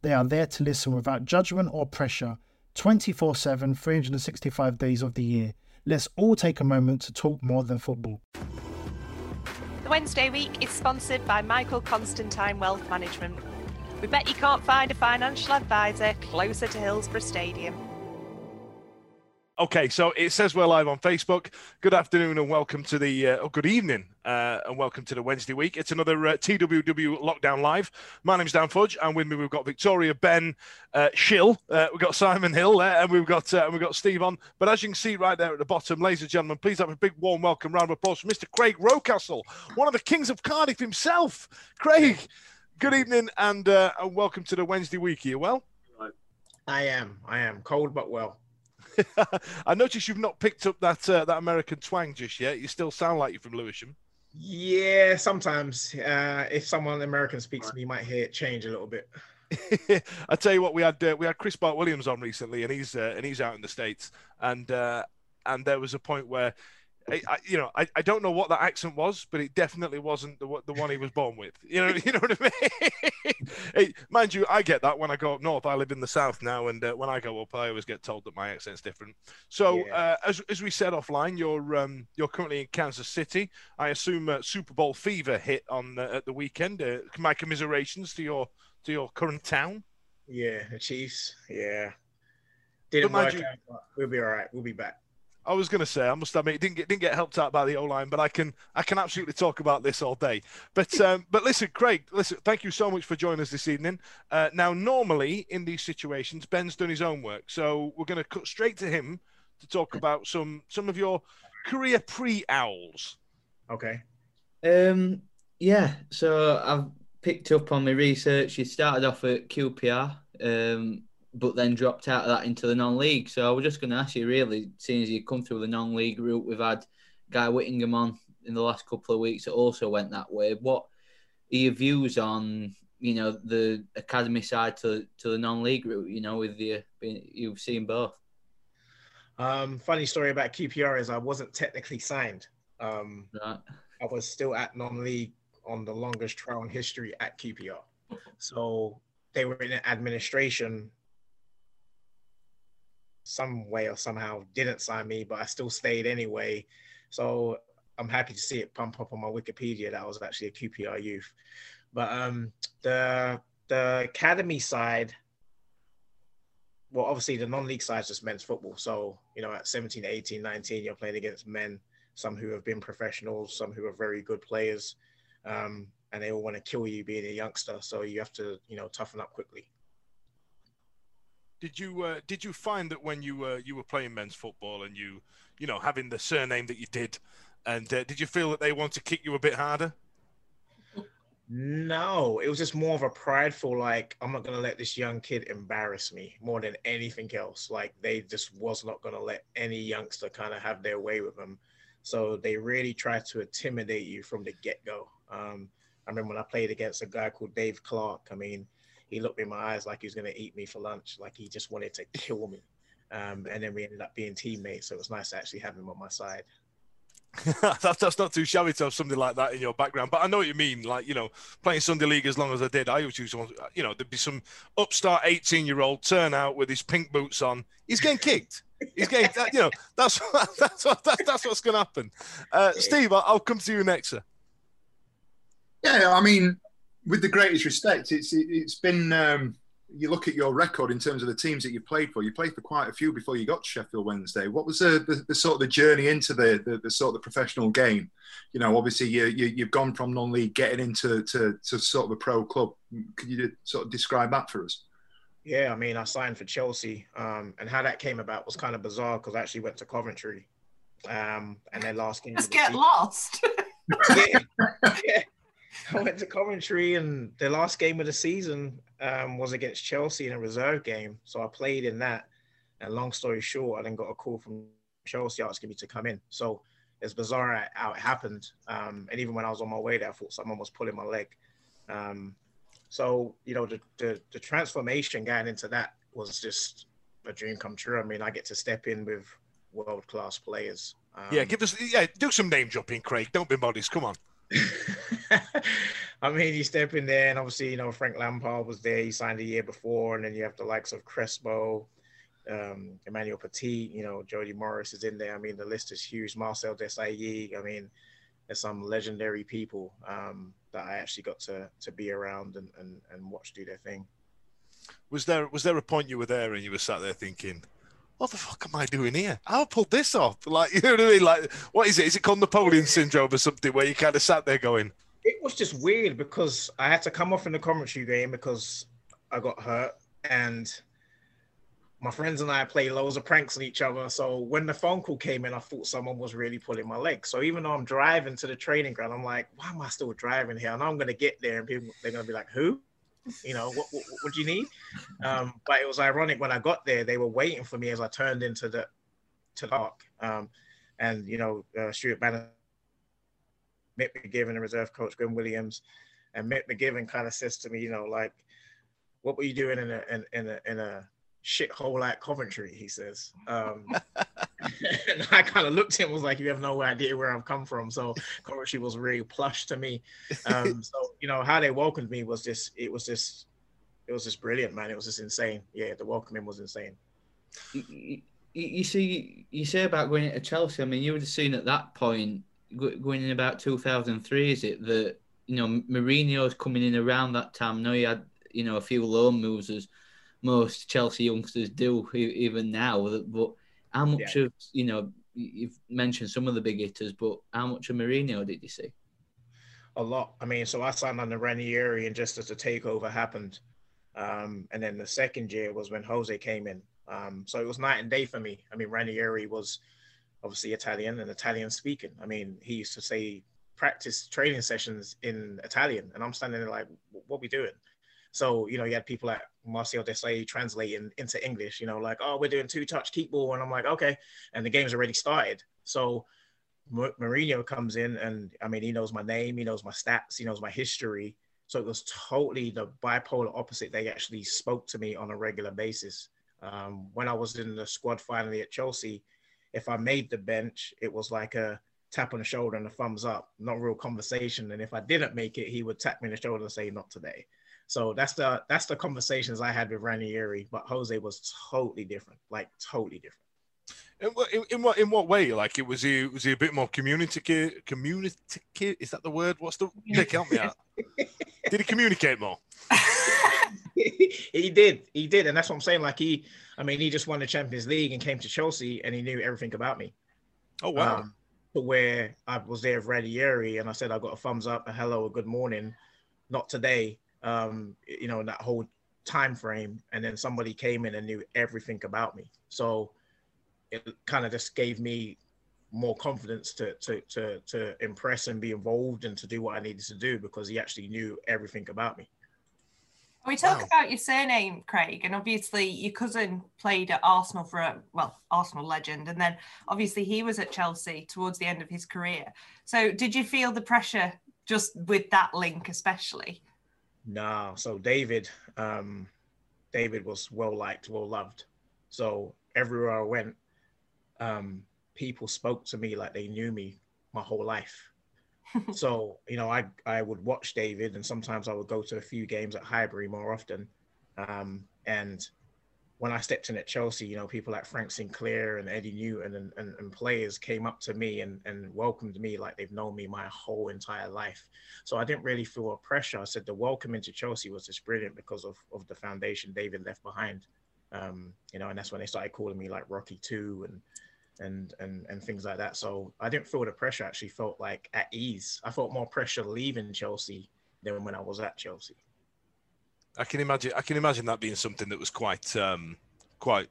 They are there to listen without judgment or pressure 24 7, 365 days of the year. Let's all take a moment to talk more than football. The Wednesday week is sponsored by Michael Constantine Wealth Management. We bet you can't find a financial advisor closer to Hillsborough Stadium. Okay, so it says we're live on Facebook. Good afternoon and welcome to the, uh, oh, good evening uh, and welcome to the Wednesday week. It's another uh, TWW Lockdown Live. My name's Dan Fudge, and with me we've got Victoria, Ben, uh, Shill, uh, we've got Simon Hill there, and we've got uh, and we've got Steve on. But as you can see right there at the bottom, ladies and gentlemen, please have a big warm welcome round of applause for Mr. Craig Rocastle, one of the kings of Cardiff himself. Craig, good evening and, uh, and welcome to the Wednesday week. Are you well? I am. I am cold but well. I notice you've not picked up that uh, that American twang just yet. You still sound like you're from Lewisham. Yeah, sometimes uh, if someone American speaks to me, you might hear it change a little bit. I tell you what, we had uh, we had Chris Bart Williams on recently, and he's uh, and he's out in the states, and uh, and there was a point where. I, I, you know, I, I don't know what that accent was, but it definitely wasn't the the one he was born with. You know, you know what I mean. hey, mind you, I get that when I go up north. I live in the south now, and uh, when I go up, I always get told that my accent's different. So, Yeah. uh, as as we said offline, you're um, you're currently in Kansas City. I assume uh, Super Bowl fever hit on at the weekend. Uh, my commiserations to your to your current town. Yeah, the Chiefs. Yeah, didn't work you- out, we'll be all right. We'll be back. I was going to say, I must admit, it didn't get didn't get helped out by the O line, but I can I can absolutely talk about this all day. But um, but listen, Craig, listen, thank you so much for joining us this evening. Uh, now, normally in these situations, Ben's done his own work, so we're going to cut straight to him to talk about some some of your career pre owls. Okay. Um, yeah, so I've picked up on my research. You started off at QPR, um, but then dropped out of that into the non-league. So I was just going to ask you, really, seeing as you come through the non-league route, we've had Guy Whittingham on in the last couple of weeks that also went that way. What are your views on, you know, the academy side to to the non-league route? You know, with the you've seen both. Um, funny story about QPR is I wasn't technically signed. Um, Right. I was still at non-league on the longest trial in history at QPR. So they were in administration some way or somehow didn't sign me, but I still stayed anyway. So I'm happy to see it pump up on my Wikipedia that I was actually a QPR youth. But um, the the academy side, well, obviously the non-league side is just men's football. So, you know, at 17, 18, 19, you're playing against men, some who have been professionals, some who are very good players. Um, and they all want to kill you being a youngster. So you have to, you know, toughen up quickly. Did you uh, did you find that when you uh, you were playing men's football and you you know having the surname that you did, and uh, did you feel that they want to kick you a bit harder? No, it was just more of a prideful, like, I'm not gonna let this young kid embarrass me more than anything else. Like they just was not gonna let any youngster kind of have their way with them. So they really tried to intimidate you from the get-go. Um, I remember when I played against a guy called Dave Clark. I mean, he looked me in my eyes like he was gonna eat me for lunch, like he just wanted to kill me. Um, and then we ended up being teammates. So it was nice to actually have him on my side. that, that's not too shabby to have something like that in your background. But I know what you mean. Like, you know, playing Sunday League as long as I did, I always used to, you know, there'd be some upstart 18 year old turnout with his pink boots on. He's getting kicked. He's getting, you know, that's that's what that's, that's what's going to happen. Uh, Steve, I'll, I'll come to you next, sir. Yeah, I mean, with the greatest respect, it's it, has been. Um, you look at your record in terms of the teams that you played for. You played for quite a few before you got to Sheffield Wednesday. What was the, the, the sort of the journey into the, the, the sort of the professional game? You know, obviously you, you have gone from non-league getting into to, to sort of a pro club. Could you sort of describe that for us? Yeah, I mean, I signed for Chelsea, um, and how that came about was kind of bizarre because I actually went to Coventry, um, and their last game. Just get lost. yeah, yeah. I went to Coventry, and the last game of the season um, was against Chelsea in a reserve game. So I played in that. And long story short, I then got a call from Chelsea asking me to come in. So it's bizarre how it happened. Um, and even when I was on my way there, I thought someone was pulling my leg. Um, so you know, the, the, the transformation going into that was just a dream come true. I mean, I get to step in with world class players. Um, yeah, give us yeah, do some name dropping, Craig. Don't be modest. Come on. I mean, you step in there, and obviously, you know, Frank Lampard was there. He signed a year before, and then you have the likes of Crespo, um, Emmanuel Petit, you know, Jody Morris is in there. I mean, the list is huge. Marcel Desailly. I mean, there's some legendary people um, that I actually got to to be around and, and, and watch do their thing. Was there was there a point you were there and you were sat there thinking, what the fuck am I doing here? How pulled this off? Like, you know what I mean? Like, what is it? Is it called Napoleon syndrome or something where you kind of sat there going? It was just weird because I had to come off in the commentary game because I got hurt and my friends and I played loads of pranks on each other. So when the phone call came in, I thought someone was really pulling my leg. So even though I'm driving to the training ground, I'm like, why am I still driving here? And I'm going to get there and people, they're going to be like, who? you know, what, what, what do you need? Um, but it was ironic when I got there, they were waiting for me as I turned into the to arc. Um, and you know, uh, Stuart Banner, Mick McGiven, and reserve coach Glenn Williams, and Mick McGiven kind of says to me, you know, like, what were you doing in a in, in a in a shithole like Coventry? He says. Um, and I kind of looked at him was like, you have no idea where I've come from. So Coventry was really plush to me. Um, so you know how they welcomed me was just it was just it was just brilliant, man. It was just insane. Yeah, the welcoming was insane. You, you see, you say about going to Chelsea. I mean, you would have seen at that point going in about 2003. Is it that you know Mourinho's coming in around that time? No, he had you know a few loan moves as most Chelsea youngsters do even now. But how much yeah. of you know you've mentioned some of the big hitters, but how much of Mourinho did you see? A lot. I mean, so I signed on the Ranieri, and just as the takeover happened, um, and then the second year was when Jose came in. Um, so it was night and day for me. I mean, Ranieri was obviously Italian and Italian speaking. I mean, he used to say practice training sessions in Italian, and I'm standing there like, "What we doing?" So, you know, you had people like Marcel Desailly translating into English, you know, like, oh, we're doing two touch keep ball. And I'm like, okay. And the game's already started. So Mourinho comes in and I mean, he knows my name, he knows my stats, he knows my history. So it was totally the bipolar opposite. They actually spoke to me on a regular basis. Um, when I was in the squad finally at Chelsea, if I made the bench, it was like a tap on the shoulder and a thumbs up, not real conversation. And if I didn't make it, he would tap me on the shoulder and say, not today. So that's the that's the conversations I had with Ranieri, but Jose was totally different, like totally different. In, in, in, what in what way? Like it was he was he a bit more communicative? Communicative is that the word? What's the Nick? Help me out. did he communicate more? he did, he did, and that's what I'm saying. Like he, I mean, he just won the Champions League and came to Chelsea, and he knew everything about me. Oh wow! Um, to where I was there with Ranieri, and I said I got a thumbs up, a hello, a good morning. Not today um, you know, in that whole time frame. And then somebody came in and knew everything about me. So it kind of just gave me more confidence to to to to impress and be involved and to do what I needed to do because he actually knew everything about me. We talk wow. about your surname, Craig, and obviously your cousin played at Arsenal for a well, Arsenal legend, and then obviously he was at Chelsea towards the end of his career. So, did you feel the pressure just with that link, especially? No, so David, um, David was well liked, well loved. So everywhere I went, um, people spoke to me like they knew me my whole life. so you know, I I would watch David, and sometimes I would go to a few games at Highbury more often. Um, and when I stepped in at Chelsea, you know, people like Frank Sinclair and Eddie Newton and, and, and, players came up to me and, and welcomed me like they've known me my whole entire life. So I didn't really feel a pressure. I said the welcome into Chelsea was just brilliant because of, of the foundation David left behind. Um, you know, and that's when they started calling me like Rocky Two and and and and things like that. So I didn't feel the pressure. I actually felt like at ease. I felt more pressure leaving Chelsea than when I was at Chelsea. I can imagine. I can imagine that being something that was quite, um, quite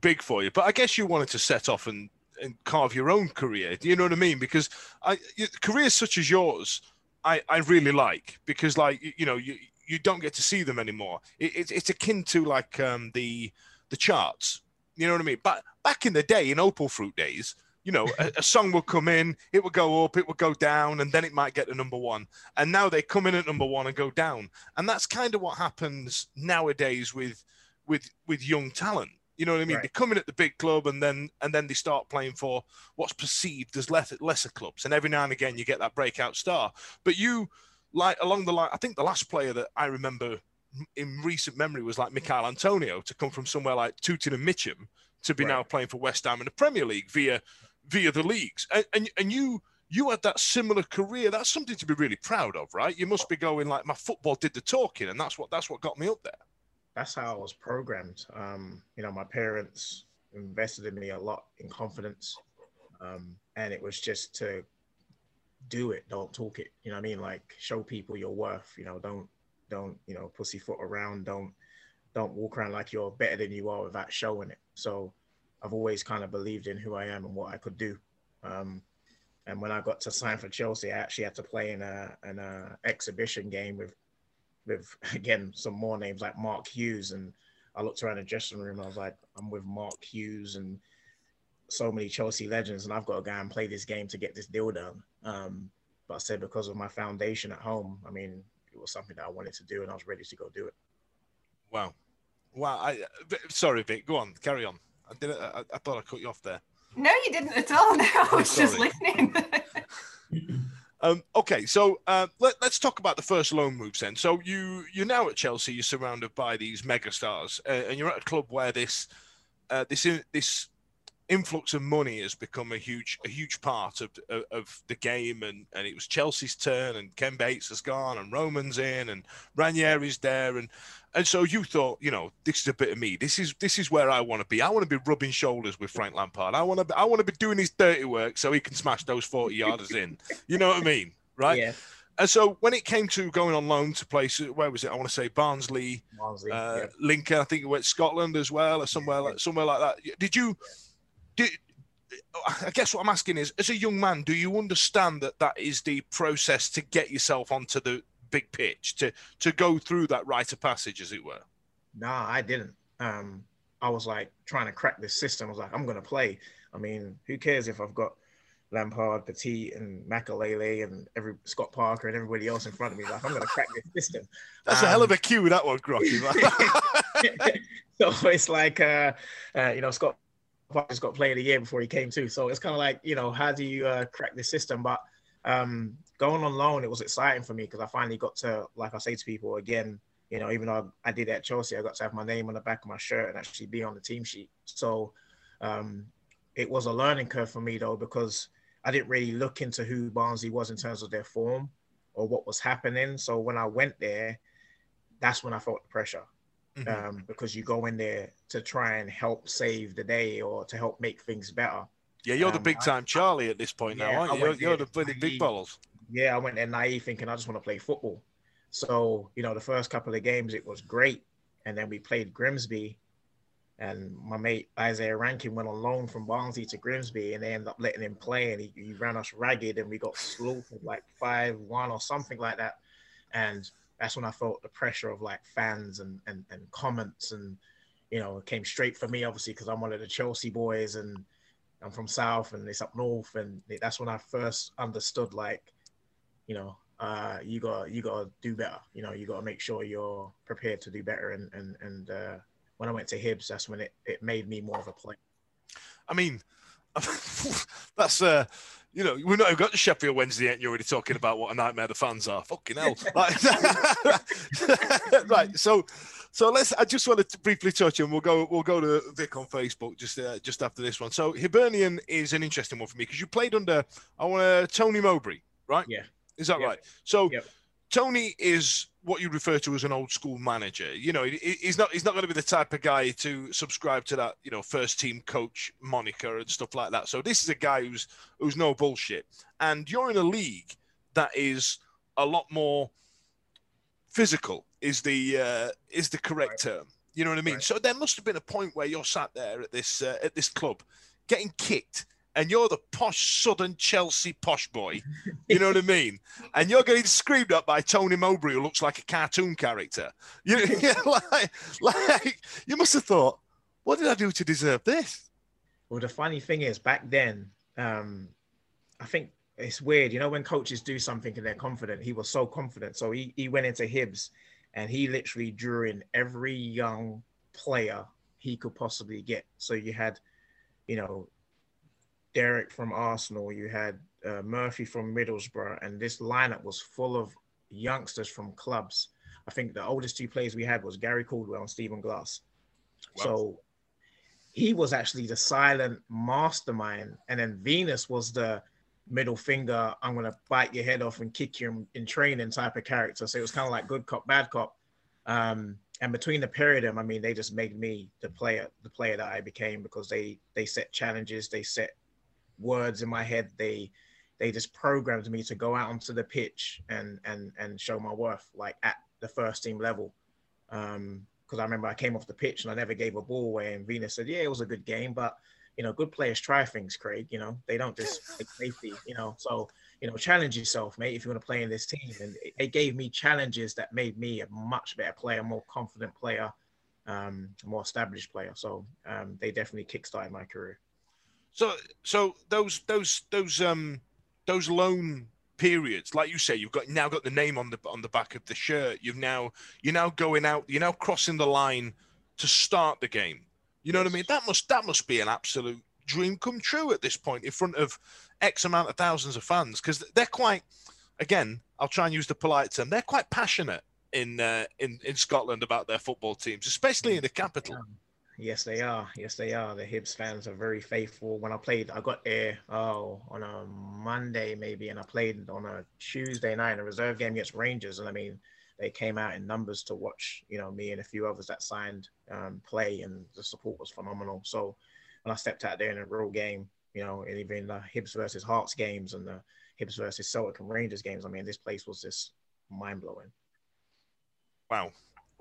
big for you. But I guess you wanted to set off and, and carve your own career. Do you know what I mean? Because I, careers such as yours, I, I really like because, like, you, you know, you you don't get to see them anymore. It, it, it's akin to like um, the the charts. You know what I mean? But back in the day, in Opal Fruit days, you know, a, a, song would come in, it would go up, it would go down, and then it might get to number one. And now they come in at number one and go down. And that's kind of what happens nowadays with with with young talent. You know what I mean? Right. They come in at the big club and then and then they start playing for what's perceived as less, lesser clubs. And every now and again you get that breakout star. But you like along the line, I think the last player that I remember in recent memory was like Michail Antonio to come from somewhere like Tooting and Mitcham to be right. now playing for West Ham in the Premier League via via the leagues. And, and, and you you had that similar career. That's something to be really proud of, right? You must be going like my football did the talking, and that's what that's what got me up there. That's how I was programmed. Um, you know, my parents invested in me a lot in confidence, um, and it was just to do it, don't talk it. You know what I mean? Like show people your worth. You know, don't don't you know pussyfoot around. Don't don't walk around like you're better than you are without showing it. So I've always kind of believed in who I am and what I could do. Um, and when I got to sign for Chelsea, I actually had to play in a an a exhibition game with with again some more names like Mark Hughes. And I looked around the dressing room. and I was like, I'm with Mark Hughes and so many Chelsea legends, and I've got to go and play this game to get this deal done. Um, but I said because of my foundation at home, I mean, it was something that I wanted to do, and I was ready to go do it. Wow, wow! I sorry, Vic. Go on, carry on. I did. I, I thought I cut you off there. No, you didn't at all. No, I was just listening. um, okay, so uh, let, us talk about the first loan moves then. So you you're now at Chelsea. You're surrounded by these megastars, uh, and you're at a club where this uh, this this influx of money has become a huge a huge part of, of, of the game and and it was Chelsea's turn and Ken Bates has gone and Roman's in and Ranieri's there and and so you thought you know this is a bit of me this is this is where I want to be I want to be rubbing shoulders with Frank Lampard I want to be, I want to be doing his dirty work so he can smash those 40 yarders in you know what I mean right yeah and so when it came to going on loan to places, where was it? I want to say Barnsley, Barnsley uh, yeah. Lincoln. I think it went Scotland as well, or somewhere like somewhere like that. Did you do, I guess what I'm asking is, as a young man, do you understand that that is the process to get yourself onto the big pitch, to to go through that rite of passage, as it were? Nah, I didn't. Um, I was like trying to crack this system. I was like, I'm gonna play. I mean, who cares if I've got Lampard, Petit, and Makelele, and every Scott Parker and everybody else in front of me? Like, I'm gonna crack this system. That's um, a hell of a um, cue, that one, Grocky. so it's like, uh, uh, you know, Scott just got player of the year before he came too. So it's kind of like, you know, how do you uh, crack the system? But um, going on loan, it was exciting for me because I finally got to, like I say to people again, you know, even though I did at Chelsea, I got to have my name on the back of my shirt and actually be on the team sheet. So um, it was a learning curve for me though, because I didn't really look into who Barnsley was in terms of their form or what was happening. So when I went there, that's when I felt the pressure mm-hmm. um, because you go in there to try and help save the day or to help make things better. Yeah, you're um, the big time Charlie at this point yeah, now, aren't you? You're, you're the bloody big balls. Yeah, I went there naive thinking I just want to play football. So, you know, the first couple of games it was great. And then we played Grimsby. And my mate Isaiah Rankin went on loan from Barnsley to Grimsby and they ended up letting him play and he, he ran us ragged and we got slaughtered like 5 1 or something like that. And that's when I felt the pressure of like fans and and, and comments and you know it came straight for me obviously because I'm one of the Chelsea boys and I'm from South and it's up north. And that's when I first understood like you know uh, you got you got to do better. You know you got to make sure you're prepared to do better. And and and uh, when I went to Hibs that's when it, it made me more of a player. I mean that's uh you know, we've not even got to Sheffield Wednesday yet, and you're already talking about what a nightmare the fans are. Fucking hell. Right. right. So, so let's. I just wanted to briefly touch, and we'll go. We'll go to Vic on Facebook just uh, just after this one. So Hibernian is an interesting one for me because you played under I want to Tony Mowbray, right? Yeah. Is that Yep. right? So Yep. Tony is what you refer to as an old school manager. You know, he's not he's not going to be the type of guy to subscribe to that you know first team coach moniker and stuff like that. So this is a guy who's who's no bullshit. And you're in a league that is a lot more physical. Is the uh, is the correct term? You know what I mean? Right. So there must have been a point where you're sat there at this uh, at this club getting kicked. And you're the posh Southern Chelsea posh boy, you know what I mean? And you're getting screamed at by Tony Mowbray, who looks like a cartoon character. You, you like, like, you must have thought, what did I do to deserve this? Well, the funny thing is, back then, um, I think it's weird. You know, when coaches do something and they're confident, he was so confident. So he, he went into Hibs and he literally drew in every young player he could possibly get. So you had, you know, Derek from Arsenal, you had uh, Murphy from Middlesbrough, and this lineup was full of youngsters from clubs. I think the oldest two players we had was Gary Caldwell and Stephen Glass. So he was actually the silent mastermind, and then Venus was the middle finger. I'm gonna bite your head off and kick you in, in training type of character. So it was kind of like good cop, bad cop. Um, and between the pair of them, I mean, they just made me the player, the player that I became because they they set challenges, they set words in my head. They they just programmed me to go out onto the pitch and and and show my worth like at the first team level. Um, because I remember I came off the pitch and I never gave a ball away. And Venus said, "Yeah, it was a good game, but you know, good players try things, Craig. You know, they don't just take safety. You know, so you know, challenge yourself, mate, if you want to play in this team." And it, it gave me challenges that made me a much better player, more confident player, um, more established player. So um, they definitely kickstarted my career. So, so those those those um those loan periods, like you say, you've got now got the name on the on the back of the shirt. You've now you're now going out. You're now crossing the line to start the game. You know what I mean? That must that must be an absolute dream come true at this point in front of X amount of thousands of fans because they're quite. Again, I'll try and use the polite term. They're quite passionate in uh, in in Scotland about their football teams, especially in the capital. Yes, they are. Yes, they are. The Hibs fans are very faithful. When I played, I got there oh on a Monday maybe, and I played on a Tuesday night in a reserve game against Rangers, and I mean they came out in numbers to watch. You know me and a few others that signed um, play, and the support was phenomenal. So when I stepped out there in a real game, you know, and even the Hibs versus Hearts games and the Hibs versus Celtic and Rangers games, I mean this place was just mind blowing. Wow.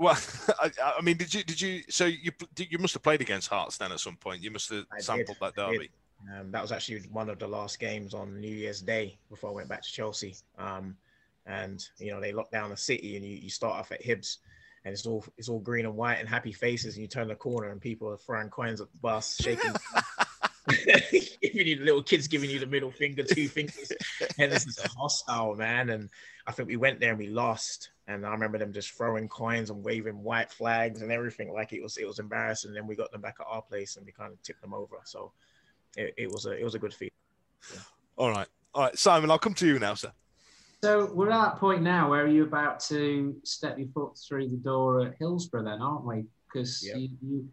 Well, I, I mean, did you did you so you you must have played against Hearts then at some point? You must have I did, sampled that derby. Um, that was actually one of the last games on New Year's Day before I went back to Chelsea. Um, and you know they lock down the city, and you, you start off at Hibs, and it's all it's all green and white and happy faces, and you turn the corner, and people are throwing coins at the bus, shaking, giving you little kids giving you the middle finger, two fingers, and this is hostile, man. And I think we went there and we lost, and I remember them just throwing coins and waving white flags and everything like it was it was embarrassing. And then we got them back at our place, and we kind of tipped them over. So it, it was a it was a good feat. All right, all right, Simon. I'll come to you now, sir. So we're at that point now where you're about to step your foot through the door at Hillsborough, then, aren't we? Because Yep. you, you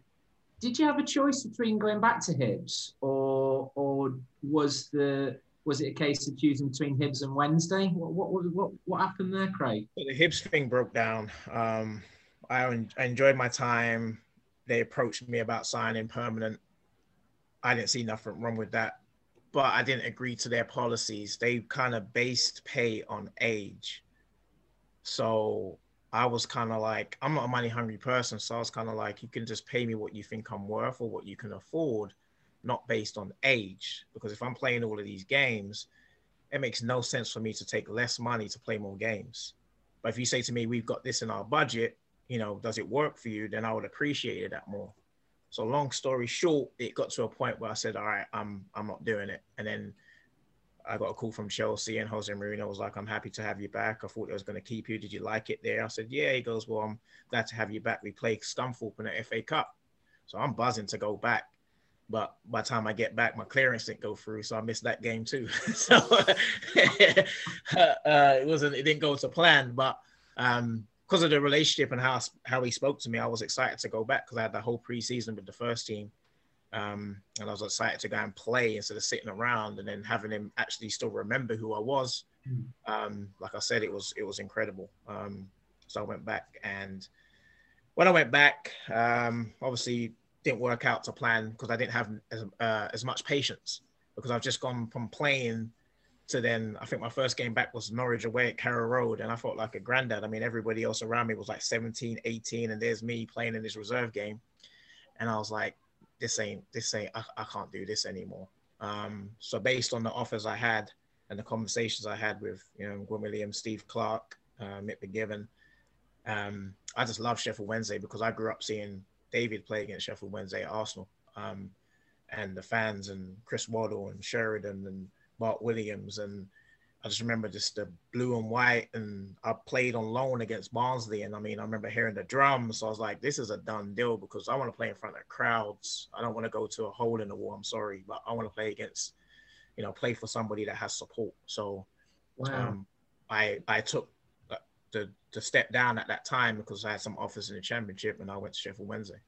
did you have a choice between going back to Hibs or or was the was it a case of choosing between Hibs and Wednesday? What what what what, happened there, Craig? So the Hibs thing broke down. Um, I, en- I enjoyed my time. They approached me about signing permanent. I didn't see nothing wrong with that, but I didn't agree to their policies. They kind of based pay on age. So I was kind of like, I'm not a money hungry person. So I was kind of like, you can just pay me what you think I'm worth or what you can afford, not based on age. Because if I'm playing all of these games, it makes no sense for me to take less money to play more games. But if you say to me, we've got this in our budget, you know, does it work for you? Then I would appreciate it that more. So long story short, it got to a point where I said, all right, I'm I'm not doing it. And then I got a call from Chelsea and Jose Mourinho was like, I'm happy to have you back. I thought I was going to keep you. Did you like it there? I said, yeah. He goes, well, I'm glad to have you back. We play Scunthorpe in the FA Cup. So I'm buzzing to go back. but by the time I get back, my clearance didn't go through, so I missed that game too. so uh, it wasn't, it didn't go to plan, but um, because of the relationship and how how he spoke to me, I was excited to go back because I had the whole preseason with the first team, um, and I was excited to go and play instead of sitting around and then having him actually still remember who I was. Um, like I said, it was it was incredible. Um, so I went back, and when I went back, um, obviously didn't work out to plan because I didn't have as, uh, as much patience because I've just gone from playing to then I think my first game back was Norwich away at Carrow Road and I felt like a granddad. I mean, everybody else around me was like 17, 18 and there's me playing in this reserve game. And I was like, this ain't, this ain't, I, I can't do this anymore. Um, so based on the offers I had and the conversations I had with, you know, Gwyn Williams, Steve Clarke, uh, Mick McGiven, um, I just love Sheffield Wednesday because I grew up seeing David play against Sheffield Wednesday at Arsenal. Um, and the fans and Chris Waddle and Sheridan and Bart Williams, and I just remember just the blue and white. And I played on loan against Barnsley, and I mean, I remember hearing the drums. So I was like, this is a done deal because I want to play in front of crowds. I don't want to go to a hole in the wall. I'm sorry, but I want to play against, you know, play for somebody that has support. So, Wow. um, I I took the the step down at that time because I had some offers in the championship, and I went to Sheffield Wednesday.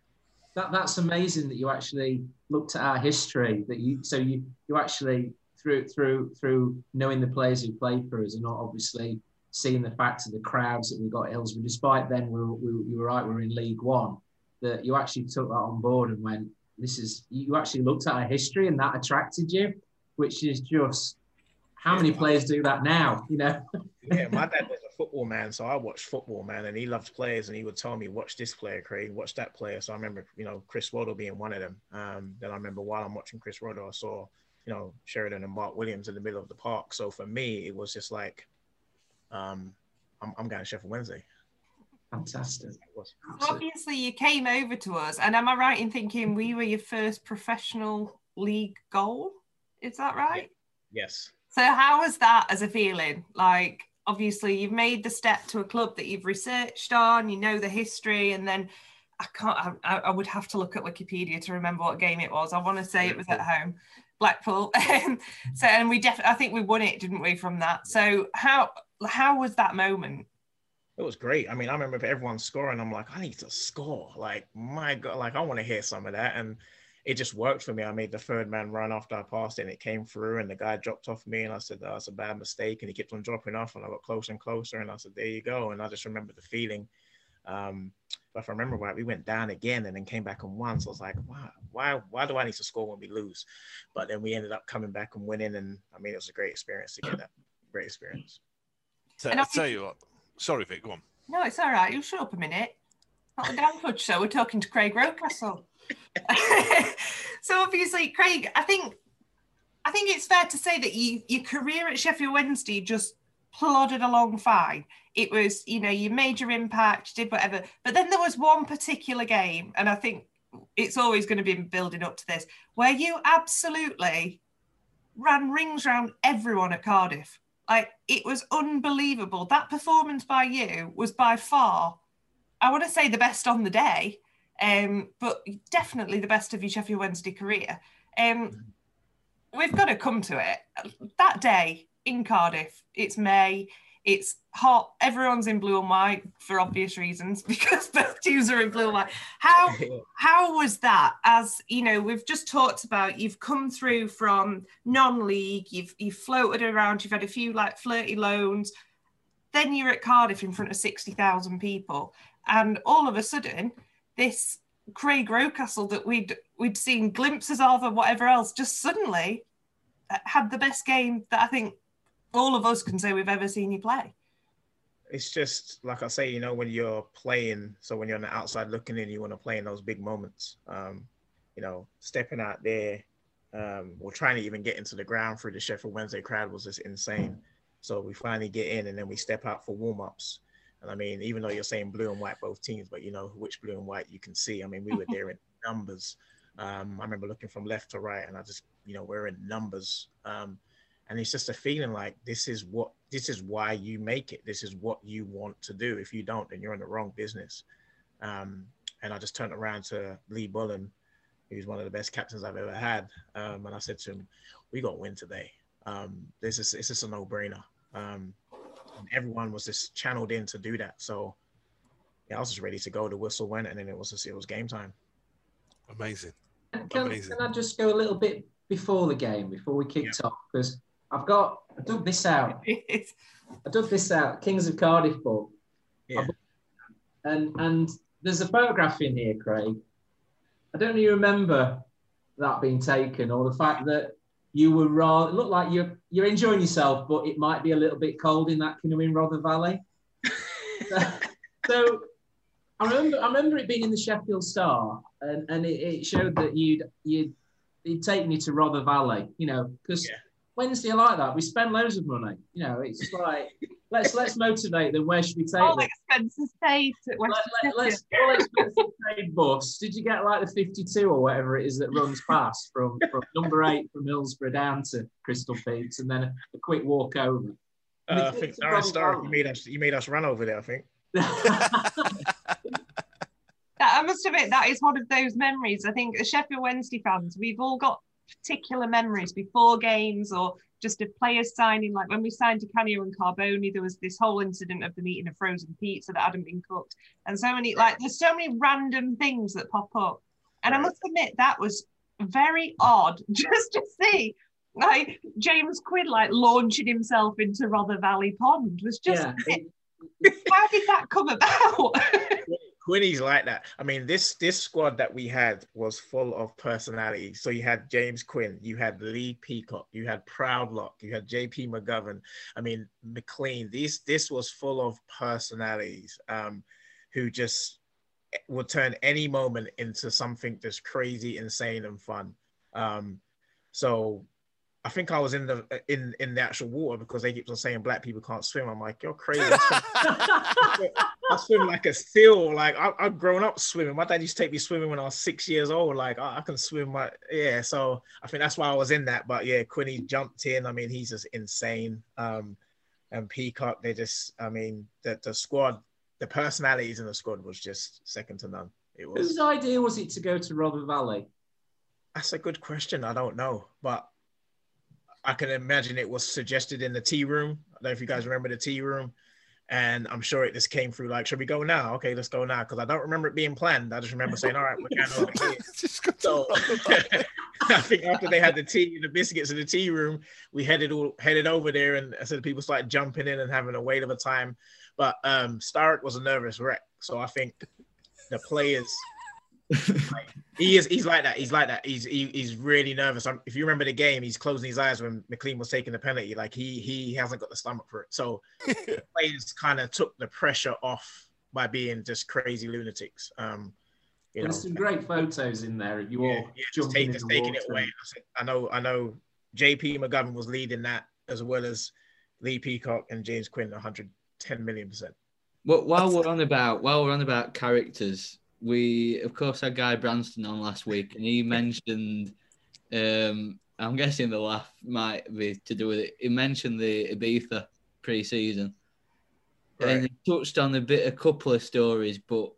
That that's amazing that you actually looked at our history. That you so you you actually through through through knowing the players who played for us and not obviously seeing the fact of the crowds that we got at Hillsborough. Despite then we were, we, were right, we were in League One. That you actually took that on board and went. This is you actually looked at our history and that attracted you, which is just how many players do that now? You know. yeah, my dad was a football man, so I watched football, man, and he loved players, and he would tell me, "Watch this player, Craig. Watch that player." So I remember, you know, Chris Waddle being one of them. Um, then I remember while I'm watching Chris Waddle, I saw, you know, Sheridan and Mark Williams in the middle of the park. So for me, it was just like, um, I'm, I'm going to Sheffield Wednesday. Fantastic. It was. Obviously, you came over to us, and am I right in thinking we were your first professional league goal? Is that right? Yes. So, how was that as a feeling? Like, obviously, you've made the step to a club that you've researched on, you know the history, and then I can't. I, I would have to look at Wikipedia to remember what game it was. I want to say it was at home, Blackpool. so, and we definitely, I think we won it, didn't we? From that. So, how how was that moment? It was great. I mean, I remember everyone scoring. I'm like, I need to score. Like, my God, like I want to hear some of that. And it just worked for me. I made the third man run after I passed it and it came through and the guy dropped off me and I said, that's a bad mistake. And he kept on dropping off and I got closer and closer. And I said, there you go. And I just remember the feeling. Um, but if I remember right, we went down again and then came back and won. So I was like, why, why, why do I need to score when we lose? But then we ended up coming back and winning. And I mean, it was a great experience to get that great experience. So, And I I tell you what. Sorry, Vic. Go on. No, it's all right. You'll shut up a minute. Not the Dan Fudge show. We're talking to Craig Rocastle. so obviously, Craig, I think I think it's fair to say that you your career at Sheffield Wednesday just plodded along fine. It was, you know, you made your impact, did whatever. But then there was one particular game, and I think it's always going to be building up to this, where you absolutely ran rings around everyone at Cardiff. Like it was unbelievable. That performance by you was by far, I want to say the best on the day, um, but definitely the best of your Sheffield Wednesday career. Um, we've got to come to it. That day in Cardiff, it's May, it's hot, everyone's in blue and white for obvious reasons because both teams are in blue and white. How how was that? As you know, we've just talked about you've come through from non-league, you've you've floated around, you've had a few like flirty loans, then you're at Cardiff in front of sixty thousand people, and all of a sudden, this Craig Rocastle that we'd we'd seen glimpses of or whatever else just suddenly uh, had the best game that I think all of us can say we've ever seen you play. it's just like I say, you know, when you're playing, so when you're on the outside looking in, you want to play in those big moments. Um, you know, stepping out there, um, or trying to even get into the ground through the Sheffield Wednesday crowd was just insane. So we finally get in and then we step out for warm ups. And I mean, even though you're saying blue and white both teams, but you know which blue and white you can see. I mean, we were there in numbers. Um, I remember looking from left to right, and I just, you know, we're in numbers. Um, and it's just a feeling like this is what this is why you make it this is what you want to do if you don't then you're in the wrong business um, and i just turned around to lee bullen who's one of the best captains I've ever had. Um, and I said to him, "We got to win today. Um, this is it's just a no-brainer." Um, and everyone was just channeled in to do that. So yeah, I was just ready to go. The whistle went, and then it was just, it was game time. Amazing. Can, Amazing. can I just go a little bit before the game, before we kicked off? Because I've got, I dug this out. I dug this out, Kings of Cardiff book. Yeah. And and there's a photograph in here, Craig. I don't know you remember that being taken or the fact that you were rather it looked like you're you're enjoying yourself, but it might be a little bit cold in that canoe in Rother Valley. so, so I remember I remember it being in the Sheffield Star and, and it, it showed that you'd you'd he'd taken you to Rother Valley, you know, because Wednesday I like that. We spend loads of money. You know, it's like let's let's motivate them. Where should we take All them? expenses paid at Let, let's all expensive paid bus. Did you get like the 52 or whatever it is that runs past from, from number eight from Hillsborough down to Crystal Peaks and then a, a quick walk over? And Uh, I think kids are Darren probably Star, you made us you made us run over there. I think. I must admit, that is one of those memories. I think as Sheffield Wednesday fans, we've all got particular memories before games or just of players signing. Like when we signed Di Canio and Carboni, there was this whole incident of them eating a frozen pizza that hadn't been cooked. And so many, like, there's so many random things that pop up. And I must admit, that was very odd just to see. Like James Quinn, like launching himself into Rother Valley Pond was just. Yeah. How did that come about? Quinny's like that. I mean, this this squad that we had was full of personality. So you had James Quinn, you had Lee Peacock, you had Proudlock, you had JP McGovern. I mean, MacLean. These this was full of personalities um, who just would turn any moment into something just crazy, insane, and fun. Um, so I think I was in the in in the actual water because they keep on saying black people can't swim. I'm like, you're crazy. I swim like a seal. Like I, I've grown up swimming. My dad used to take me swimming when I was six years old. Like I, I can swim. My yeah. So I think that's why I was in that. But yeah, Quinny jumped in. I mean, he's just insane. Um, and Peacock, they just. I mean, the the squad, the personalities in the squad was just second to none. It was. Whose idea was it to go to Rother Valley? That's a good question. I don't know, but I can imagine it was suggested in the tea room. I don't know if you guys remember the tea room. And I'm sure it just came through like, should we go now? Okay, let's go now. Because I don't remember it being planned. I just remember saying, all right, we're going over here. so I think after they had the tea and the biscuits in the tea room, we headed all headed over there, and I said people started jumping in and having a wait of a time. But um Sturrock was a nervous wreck, so I think the players like, he is he's like that. He's like that. He's he, he's really nervous. Um, if you remember the game, he's closing his eyes when MacLean was taking the penalty. Like he he hasn't got the stomach for it. So players kind of took the pressure off by being just crazy lunatics. Um, you know, There's some great photos in there of you yeah, all yeah, just, take, just the taking it water. away. I said- I know I know JP McGovern was leading that as well as Lee Peacock and James Quinn 110 million percent. Well, while we're on about while we're on about characters, we of course had Guy Branston on last week, and he mentioned. Um, I'm guessing the laugh might be to do with it. He mentioned the Ibiza pre-season, and he touched on a bit, a couple of stories. But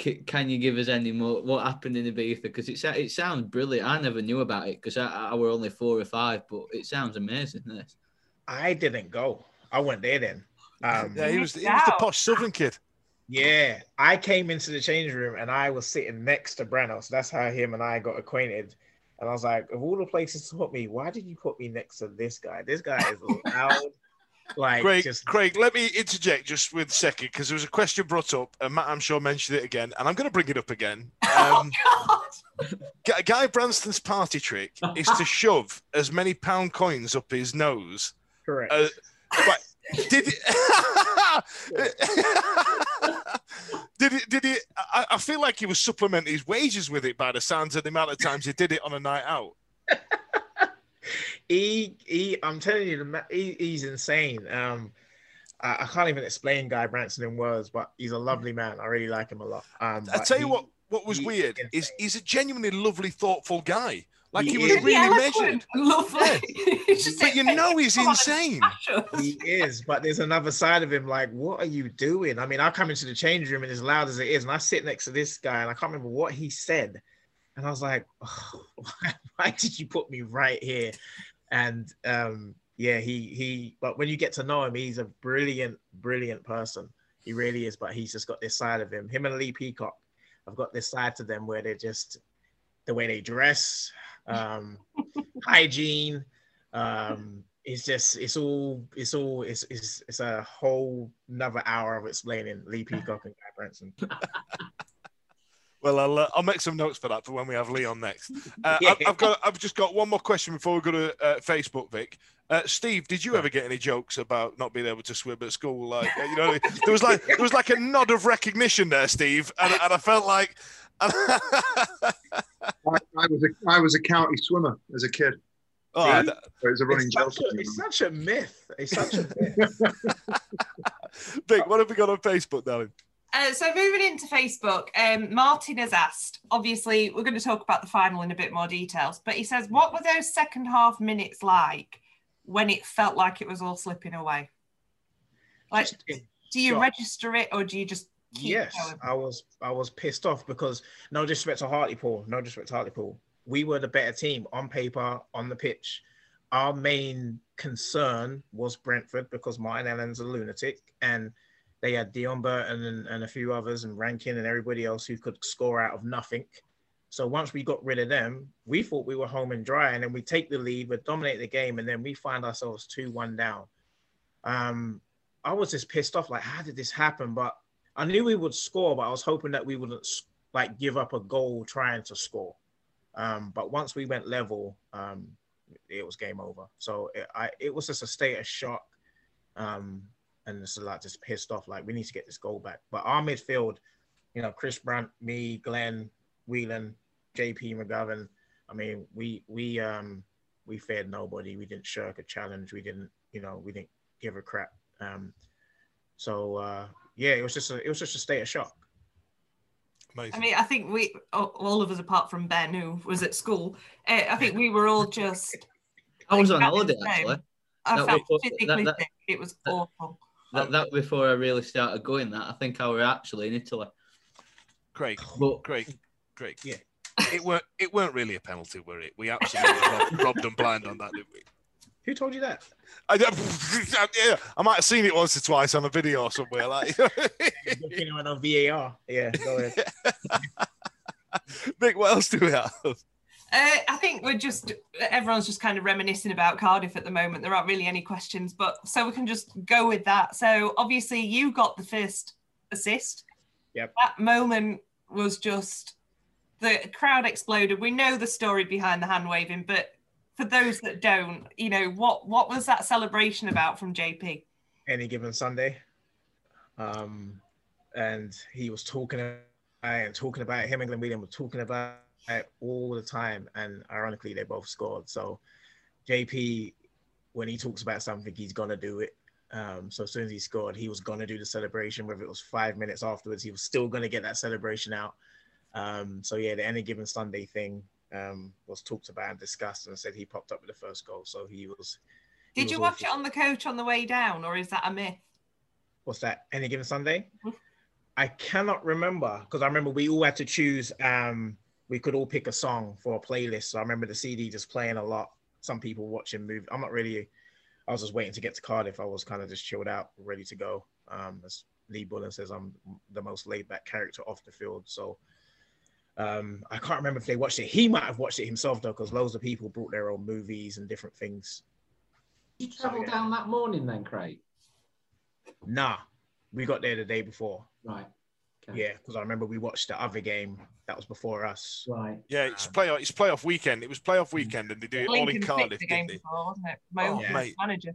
c- can you give us any more? What happened in Ibiza? Because it sa- it sounds brilliant. I never knew about it because I, I were only four or five, but it sounds amazing. This. I didn't go. I went there then. Um, Yeah, he was he was the posh Southern kid. Yeah, I came into the change room and I was sitting next to Brano. So that's how him and I got acquainted. And I was like, of all the places to put me, why did you put me next to this guy? This guy is loud. like, Craig, just Craig, let me interject just with a second because there was a question brought up, and Matt, I'm sure, mentioned it again, and I'm going to bring it up again. Um, Guy- Guy Branston's party trick is to shove as many pound coins up his nose. correct. Uh, but did it? did it? Did he? I, I feel like he was supplementing his wages with it by the sounds of the amount of times he did it on a night out. he, he, I'm telling you, he, he's insane. Um, I, I can't even explain Guy Branston in words, but he's a lovely man. I really like him a lot. Um, I tell you he- what, what was he- weird is he's a genuinely lovely, thoughtful guy. Like he, He was is. really Eloquent, measured. Lovely. It's just But you know he's insane. He is, but there's another side of him. Like, what are you doing? I mean, I come into the change room and as loud as it is, and I sit next to this guy, and I can't remember what he said, and I was like, oh, why, why did you put me right here? And um, yeah, he he. But when you get to know him, he's a brilliant, brilliant person. He really is. But he's just got this side of him. Him and Lee Peacock, I've got this side to them where they're just the way they dress, um, hygiene. Um, it's just it's all it's all it's it's, it's a whole another hour of explaining Lee Peacock and Guy Branston. Well, I'll uh, I'll make some notes for that for when we have Leon next. Uh, Yeah. I've, got I've just got one more question before we go to uh, Facebook, Vic. Uh, Steve, did you ever get any jokes about not being able to swim at school? Like uh, you know, there was like there was like a nod of recognition there, Steve, and, and I felt like. I, I was a I was a county swimmer as a kid. Oh, Yeah. that- It was a running It's such, a, it's such a myth. It's such a myth. Vic, what have we got on Facebook, darling? Uh, so moving into Facebook, um, Martin has asked. Obviously, we're going to talk about the final in a bit more details, but he says, "What were those second half minutes like when it felt like it was all slipping away? Like, do you shock. register it or do you just keep yes, going?" I was I was pissed off because no disrespect to Hartlepool, no disrespect to Hartlepool. We were the better team on paper, on the pitch. Our main concern was Brentford because Martin Allen's a lunatic and they had Deon Burton and, and a few others and Rankin and everybody else who could score out of nothing. So once we got rid of them, we thought we were home and dry, and then we take the lead, we dominate the game, and then we find ourselves two one down. Um, I was just pissed off, like, how did this happen? But I knew we would score, but I was hoping that we wouldn't like give up a goal trying to score. Um, but once we went level, um, it was game over. So it, I, it was just a state of shock, um, and just like just pissed off. Like we need to get this goal back. But our midfield, you know, Chris Brunt, me, Glenn, Whelan, JP McGovern. I mean, we we um we feared nobody. We didn't shirk a challenge. We didn't, you know, we didn't give a crap. Um, so uh, yeah, it was just a, it was just a state of shock. Amazing. I mean, I think we, all- all of us apart from Ben, who was at school, uh, I think we were all just. I was on holiday actually. I That felt was- physically that- that- sick. It was awful. That, that before I really started going. That I think I were actually in Italy. Craig, But Craig, Craig. Yeah. It weren't it weren't really a penalty, were it? We absolutely robbed, robbed them blind on that, didn't we? Who told you that? I, yeah, I might have seen it once or twice on a video or somewhere. Like, Looking at on VAR. Yeah, go ahead. Vic, what else do we have? Uh, I think we're just everyone's just kind of reminiscing about Cardiff at the moment. There aren't really any questions, but so we can just go with that. So obviously you got the first assist. Yep. That moment was just the crowd exploded. We know the story behind the hand waving, but for those that don't, you know what what was that celebration about from JP? Any given Sunday. Um, and he was talking about and talking about it. Him and Glenn Whelan were talking about it all the time. And ironically, they both scored. So JP, when he talks about something, he's gonna do it. Um, so as soon as he scored, he was gonna do the celebration, whether it was five minutes afterwards, he was still gonna get that celebration out. Um, so yeah, the any given Sunday thing um, was talked about and discussed, and said he popped up with the first goal. So he was. he Did was you watch it on the coach on the way down, or is that a myth? what's that? Any given Sunday? Mhm. I cannot remember because I remember we all had to choose. Um, we could all pick a song for a playlist. So I remember the CD just playing a lot. Some people watching movie. I'm not really. I was just waiting to get to Cardiff. I was kind of just chilled out, ready to go. Um, as Lee Bullen says, I'm the most laid back character off the field. So um, I can't remember if they watched it. He might have watched it himself though, because loads of people brought their own movies and different things. Did you travel yeah. down that morning then, Craig? Nah, we got there the day before. Right. Okay. Yeah, because I remember we watched the other game that was before us. Right. Yeah, it's playoff. It's playoff weekend. It was playoff weekend, and they do it all in Cardiff, the didn't they? before, wasn't it? My Oh, old manager.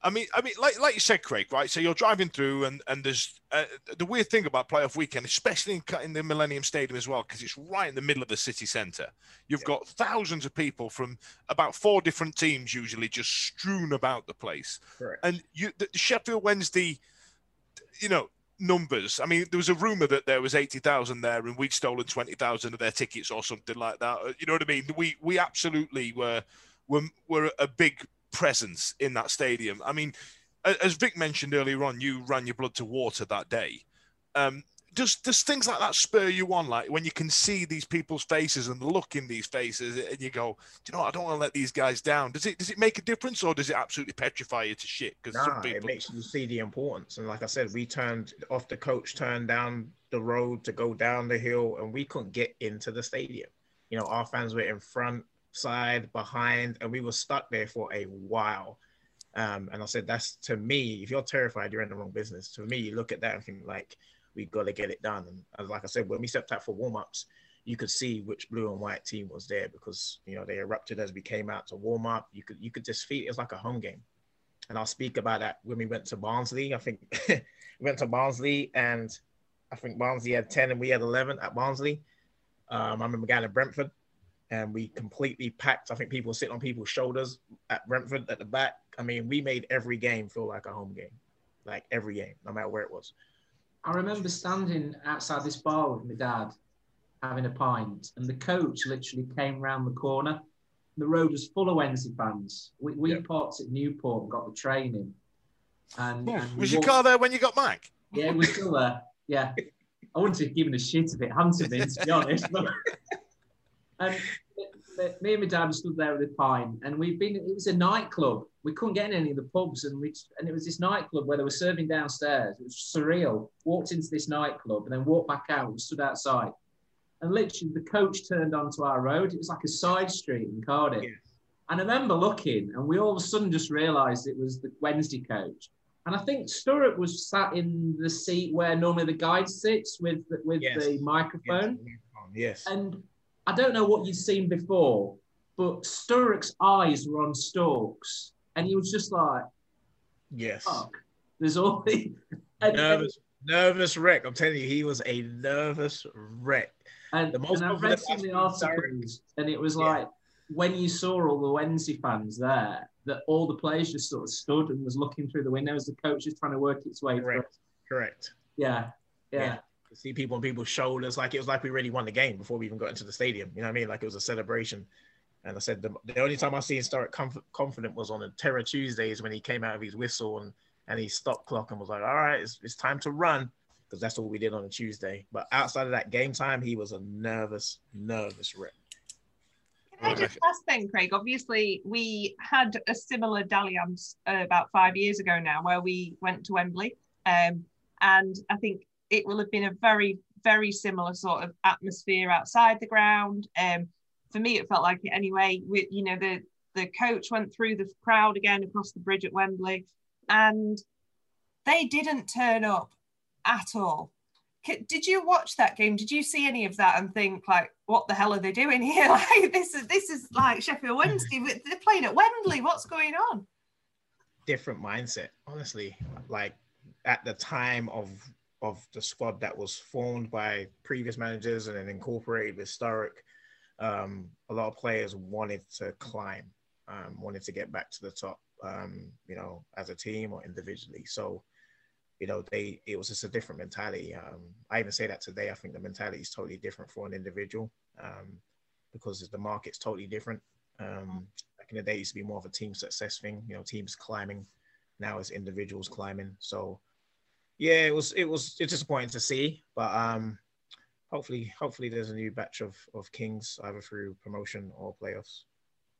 I mean, I mean, like like you said, Craig, right? So you're driving through, and and there's uh, the weird thing about playoff weekend, especially in, in the Millennium Stadium as well, because it's right in the middle of the city centre. You've got thousands of people from about four different teams, usually just strewn about the place. Correct. And you, the Sheffield Wednesday, you know, numbers. I mean, there was a rumor that there was eighty thousand there, and we'd stolen twenty thousand of their tickets or something like that. Uh, You know what I mean? We we absolutely were were were a big presence in that stadium. I mean, as Vic mentioned earlier on, you ran your blood to water that day. Um, does does things like that spur you on? Like when you can see these people's faces and the look in these faces, and you go, "Do you know, what? I don't want to let these guys down." Does it does it make a difference, or does it absolutely petrify you to shit? Because Nah, some it people, makes you see the importance. And like I said, we turned off the coach, turned down the road to go down the hill, and we couldn't get into the stadium. You know, our fans were in front, side, behind, and we were stuck there for a while. Um, and I said, that's to me, if you're terrified, you're in the wrong business. To me, you look at that and think like, we got to get it done. And like I said, when we stepped out for warm-ups, you could see which blue and white team was there because you know they erupted as we came out to warm up. You could you could just feel it was like a home game. And I'll speak about that when we went to Barnsley. I think we went to Barnsley and I think Barnsley had 10 and we had 11 at Barnsley. Um, I remember going to Brentford and we completely packed. I think people were sitting on people's shoulders at Brentford at the back. I mean, we made every game feel like a home game, like every game, no matter where it was. I remember standing outside this bar with my dad, having a pint, and the coach literally came round the corner. The road was full of Wednesday fans. We, we Yeah. parked at Newport and got the train in. And, and we was your walked- car there when you got back? Yeah, it was still there. Yeah. I wouldn't have given a shit if it hadn't been, to be honest. But, and me- and my dad stood there with a pint, and we've been. It was a nightclub. We couldn't get in any of the pubs, and we and it was this nightclub where they were serving downstairs. It was surreal. Walked into this nightclub and then walked back out. We stood outside, and literally the coach turned onto our road. It was like a side street in Cardiff. And I remember looking, and we all of a sudden just realised it was the Wednesday coach. And I think Sturrock was sat in the seat where normally the guide sits with the, with Yes. the microphone. Yes. And I don't know what you've seen before, but Sturrock's eyes were on Storks, and he was just like, Yes. "Fuck." There's all the Nervous, nervous wreck. I'm telling you, he was a nervous wreck. and, the most and I read some of the articles, and it was Yeah. like when you saw all the Wednesday fans there, that all the players just sort of stood and was looking through the window as the coach was trying to work its way through. Correct. Correct. Yeah, yeah. Yeah. To see people on people's shoulders, like it was like we really won the game before we even got into the stadium. You know what I mean? Like it was a celebration. And I said the, the only time I seen Sturrock comf- confident was on the Terror Tuesdays when he came out of his whistle and and he stopped clock and was like, "All right, it's, it's time to run," because that's all we did on a Tuesday. But outside of that game time, he was a nervous, nervous wreck. Can I just ask then, Craig? Obviously, we had a similar dalliance uh, about five years ago now, where we went to Wembley, um, and I think it will have been a very, very similar sort of atmosphere outside the ground. Um, for me, it felt like it anyway. We, you know, the the coach went through the crowd again across the bridge at Wembley, and they didn't turn up at all. Did you watch that game? Did you see any of that and think like, what the hell are they doing here? Like this is this is like Sheffield Wednesday. They're playing at Wembley. What's going on? different mindset, honestly. Like at the time of of the squad that was formed by previous managers and then incorporated Sturrock, um, a lot of players wanted to climb, um, wanted to get back to the top, um, you know, as a team or individually. So, you know, they it was just a different mentality. Um, I even say that today. I think the mentality is totally different for an individual um, because the market's totally different. Um, back in the day, it used to be more of a team success thing. You know, teams climbing. Now it's individuals climbing. So, yeah, it was it was it's disappointing to see, but um, hopefully hopefully there's a new batch of of kings either through promotion or playoffs.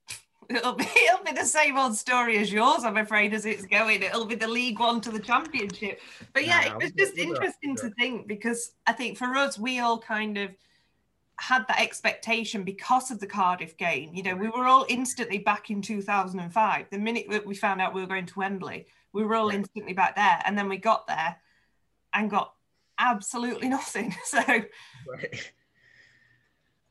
It'll be it'll be the same old story as yours, I'm afraid, as it's going. It'll be the League One to the Championship. But yeah, Nah, it was just interesting to think because I think for us, we all kind of had that expectation because of the Cardiff game. You know, we were all instantly back in 2005. The minute that we found out we were going to Wembley, we were all instantly back there. And then we got there and got absolutely nothing. So Right.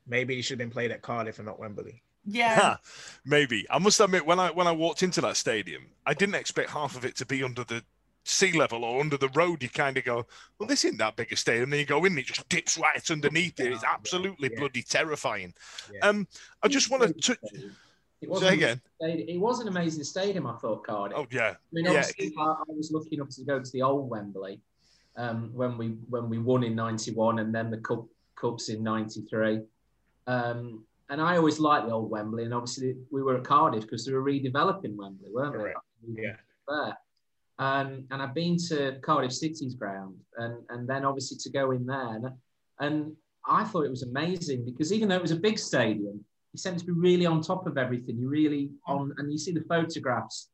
Maybe he should have been played at Cardiff and not Wembley. yeah. Maybe. I must admit, when I when I walked into that stadium, I didn't expect half of it to be under the sea level or under the road. You kind of go, well, this isn't that big a stadium. Then you go in, and it just dips right underneath it. It's absolutely Yeah. bloody terrifying. Yeah. Um, I just want to touch. It was, Say again. it was an amazing stadium, I thought, Cardiff. Oh yeah, I mean, yeah. obviously, I, I was lucky enough to go to the old Wembley um, when we when we won in '91, and then the cup cups in '93. Um, and I always liked the old Wembley, and obviously we were at Cardiff because they were redeveloping Wembley, weren't Correct. they? Yeah. There. and and I've been to Cardiff City's ground, and and then obviously to go in there, and, and I thought it was amazing because even though it was a big stadium, you seem to be really on top of everything. You really on, and you see the photographs,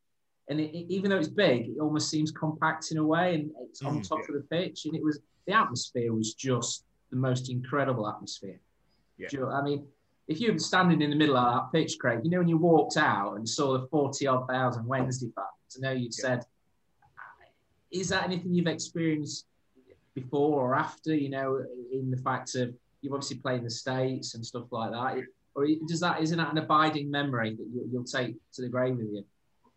and it, it- even though it's big, it almost seems compact in a way, and it's on Mm. top of the pitch, and it was the atmosphere was just the most incredible atmosphere. Yeah. You know- I mean, if you were standing in the middle of that pitch, Craig, you know, when you walked out and saw the 40 odd thousand Wednesday fans, I know you'd Yeah. said, is that anything you've experienced before or after, you know, in the fact of you've obviously played in the States and stuff like that? Or does that, isn't that an abiding memory that you, you'll take to the grave with you?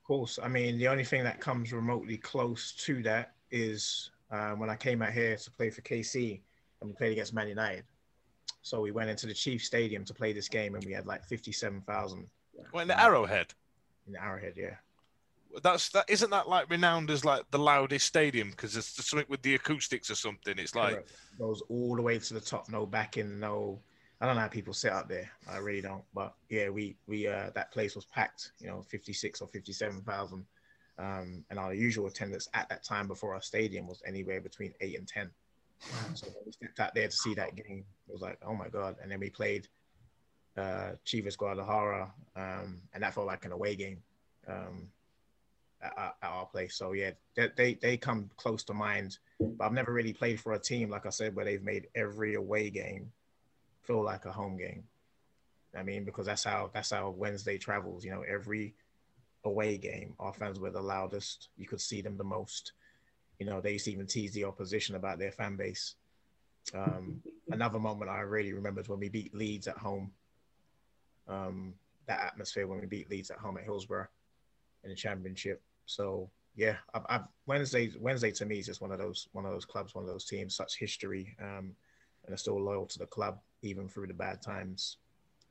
Of course. I mean, the only thing that comes remotely close to that is uh, when I came out here to play for KC and we played against Man United. So we went into the Chief Stadium to play this game and we had like 57,000 Well, in the Arrowhead. in the Arrowhead, yeah. That's that. Isn't that like renowned as like the loudest stadium because it's something with the acoustics or something? It's like Correct. goes all the way to the top, no backing, no. I don't know how people sit up there. I really don't. But yeah, we we uh that place was packed. You know, fifty six or fifty seven thousand, um, and our usual attendance at that time before our stadium was anywhere between eight and ten. So we stepped out there to see that game, it was like, oh my god! And then we played uh Chivas Guadalajara, um, and that felt like an away game. Um, at, at at our place. So yeah, they, they they come close to mind. But I've never really played for a team, like I said, where they've made every away game feel like a home game. I mean, because that's how that's how Wednesday travels. You know, every away game, our fans were the loudest. You could see them the most. You know, they used to even tease the opposition about their fan base. Um, another moment I really remember is when we beat Leeds at home. Um, that atmosphere when we beat Leeds at home at Hillsborough in the championship. So yeah, I've, I've Wednesday Wednesday to me is just one of those one of those clubs, one of those teams, such history, um, and are still loyal to the club even through the bad times.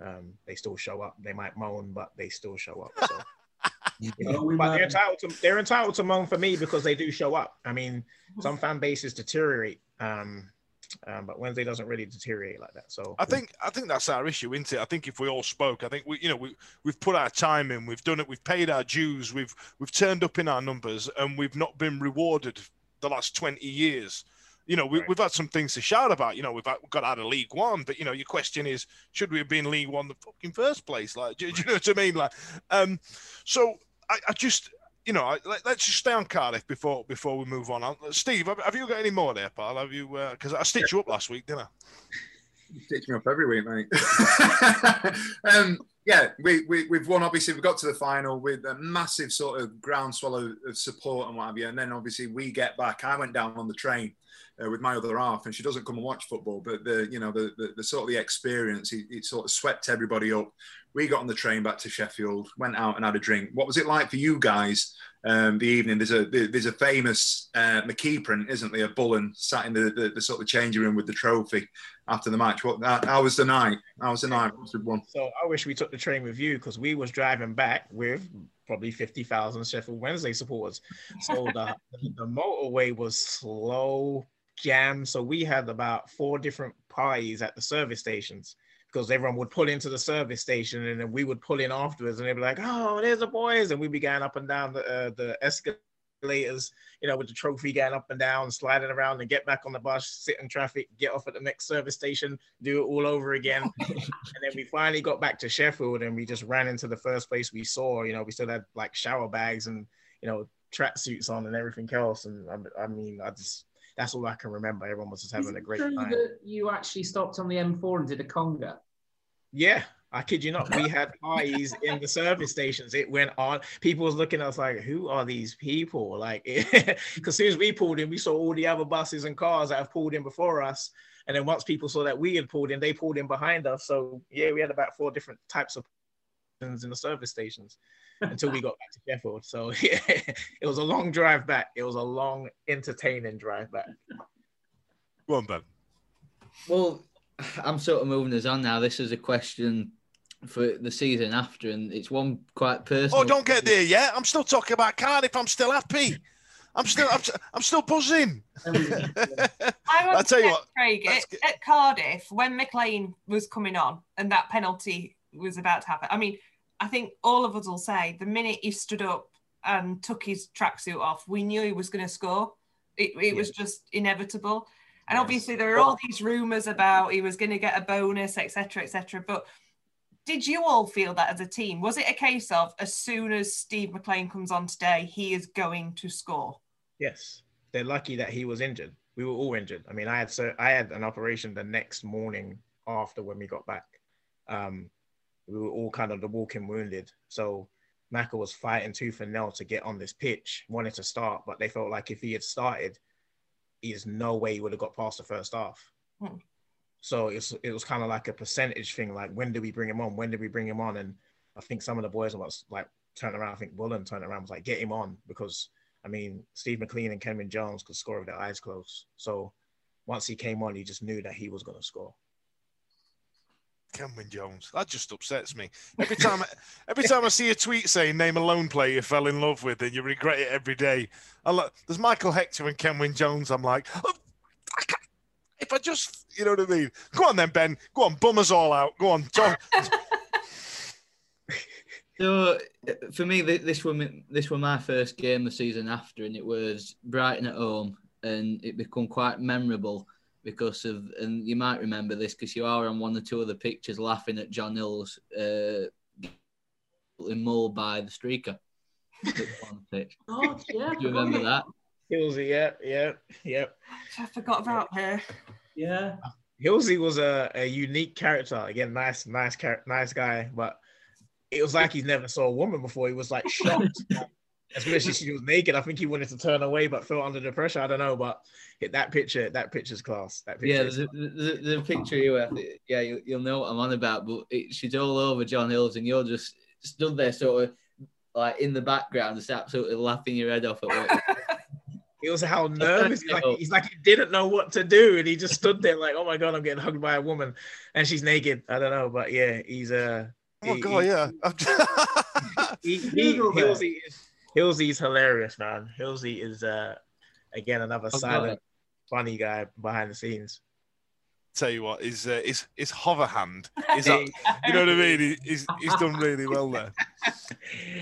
Um, they still show up. They might moan, but they still show up. So. You know, we but they're entitled to they're entitled to moan for me because they do show up. I mean, some fan bases deteriorate, um, um, but Wednesday doesn't really deteriorate like that. So I think I think that's our issue, isn't it? I think if we all spoke, I think we you know we we've put our time in, we've done it, we've paid our dues, we've we've turned up in our numbers, and we've not been rewarded the last twenty years. You know, we, Right. we've had some things to shout about. You know, we've got out of League One, but you know, your question is, should we have been League One in the fucking first place? Like, do, do you know what I mean? Like, um, so I, I just, you know, I, let, us just stay on Cardiff before before we move on. Uh, Steve, have, have you got any more there, pal? Have you? Because I stitched you up last week, didn't I? You stitch me up every week, mate. um, yeah, we, we, we've won. Obviously, we got to the final with a massive sort of groundswell of, of support and what have you. And then obviously we get back. I went down on the train uh, with my other half, and she doesn't come and watch football, but the you know the the, the sort of the experience, it, it sort of swept everybody up. We got on the train back to Sheffield, went out and had a drink. What was it like for you guys? Um, the evening there's a there's a famous uh, isn't there? A Bullen sat in the, the, the sort of changing room with the trophy after the match. What how, was the night? How was the night? So I wish we took the train with you because we was driving back with probably fifty thousand Sheffield Wednesday supporters. So the the motorway was slow jam. So we had about four different parties at the service stations because everyone would pull into the service station and then we would pull in afterwards and they'd be like, "Oh, there's the boys," and we'd be going up and down the uh, the escalators, you know, with the trophy going up and down, sliding around, and get back on the bus, sit in traffic, get off at the next service station, do it all over again. and then we finally got back to Sheffield and we just ran into the first place we saw. You know, we still had like shower bags and you know tracksuits on and everything else. And I, I mean, I just that's all I can remember. Everyone was just having it a great true time. that you actually stopped on the M4 and did a conga? Yeah, I kid you not. We had parties in the service stations. It went on. People was looking at us like, "Who are these people?" Like, because as soon as we pulled in, we saw all the other buses and cars that have pulled in before us. And then once people saw that we had pulled in, they pulled in behind us. So yeah, we had about four different types of in the service stations until we got back to Sheffield. So yeah, it was a long drive back. It was a long, entertaining drive back. Go on, Ben. Well, I'm sort of moving us on now. This is a question for the season after, and it's one quite personal. Oh, don't get there yet. I'm still talking about Cardiff. I'm still happy. I'm still, I'm, I'm still buzzing. I I'll tell to you what, Craig, at, get- at Cardiff, when MacLean was coming on and that penalty was about to happen, I mean, I think all of us will say the minute he stood up and took his tracksuit off, we knew he was going to score. It, it was just inevitable. And Yes. obviously, there are all these rumours about he was going to get a bonus, etc., etc. But did you all feel that as a team? Was it a case of as soon as Steve MacLean comes on today, he is going to score? Yes, they're lucky that he was injured. We were all injured. I mean, I had so I had an operation the next morning after when we got back. Um, we were all kind of the walking wounded. So Maka was fighting tooth and nail to get on this pitch, wanted to start, but they felt like if he had started, there's no way he would have got past the first half. Hmm. So it's it was kind of like a percentage thing. Like when did we bring him on? When did we bring him on? And I think some of the boys was like turned around. I think Bullen turned around was like get him on because I mean Steve MacLean and Kenwyne Jones could score with their eyes closed. So once he came on, he just knew that he was going to score. Kenwyne Jones. That just upsets me. Every time, every time I see a tweet saying "name a lone player you fell in love with" and you regret it every day. I look, there's Michael Hector and Kenwyne Jones. I'm like, oh, I can't, if I just, you know what I mean? Go on then, Ben. Go on, bum us all out. Go on, talk. So for me, this was my- this was my first game the season after, and it was Brighton at home, and it became quite memorable because of, and you might remember this because you are on one or two of the pictures laughing at John Hills uh, getting mauled by the streaker. on the pitch. Oh, yeah. Do you remember that? Hilsey, yeah, yeah, yeah. I forgot about her. Yeah. Hilsey was a, a unique character. Again, nice, nice, char- nice guy, but it was like he's never saw a woman before. He was like shocked, especially she was naked. I think he wanted to turn away, but felt under the pressure. I don't know, but hit that picture. That picture's class. That picture. Yeah, is- the, the, the picture you have, yeah, you, you'll know what I'm on about, but it, she's all over John Hills, and you're just stood there, sort of like in the background, just absolutely laughing your head off at what. It was how nervous he's like. He's like he didn't know what to do, and he just stood there like, "Oh my god, I'm getting hugged by a woman, and she's naked." I don't know, but yeah, he's uh, oh he- god, he- yeah. he, he, Google that. Hilsey is Hilsey's hilarious, man. Hilsey is uh again another Oh, silent, funny guy behind the scenes. Tell you what, his uh, his his hover hand is that, you know what I mean? He's he's done really well there.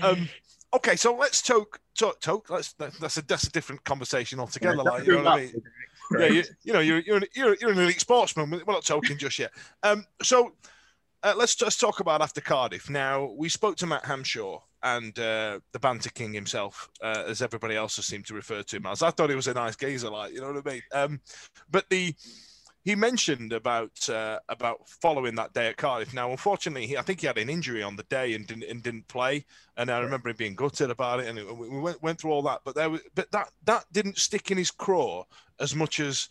Um, okay, so let's talk talk talk. Let's that's a that's a different conversation altogether. Like, you know what I mean? yeah, you, you know, you're you're an, you're, you're an elite sportsman. We're not talking just yet. Um, so uh, let's just talk about after Cardiff. Now we spoke to Matt Hamshaw and uh, the Banter King himself, uh, as everybody else has seemed to refer to him as. I thought he was a nice geezer, like you know what I mean. Um, but the he mentioned about uh, about following that day at Cardiff. Now, unfortunately, he, I think he had an injury on the day and didn't and didn't play. And I remember him being gutted about it, and it, we went, went through all that. But there was, but that that didn't stick in his craw as much as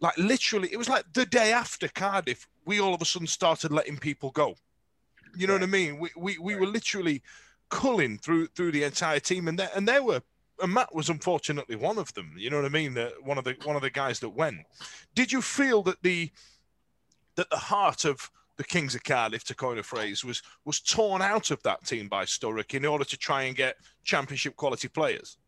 like literally, it was like the day after Cardiff, we all of a sudden started letting people go. You know what I mean? We we, we were literally culling through through the entire team, and there and there were. And Matt was unfortunately one of them. You know what I mean? That one of the one of the guys that went. Did you feel that the that the heart of the Kings of Cardiff, to coin a phrase, was was torn out of that team by Sturrock in order to try and get championship quality players?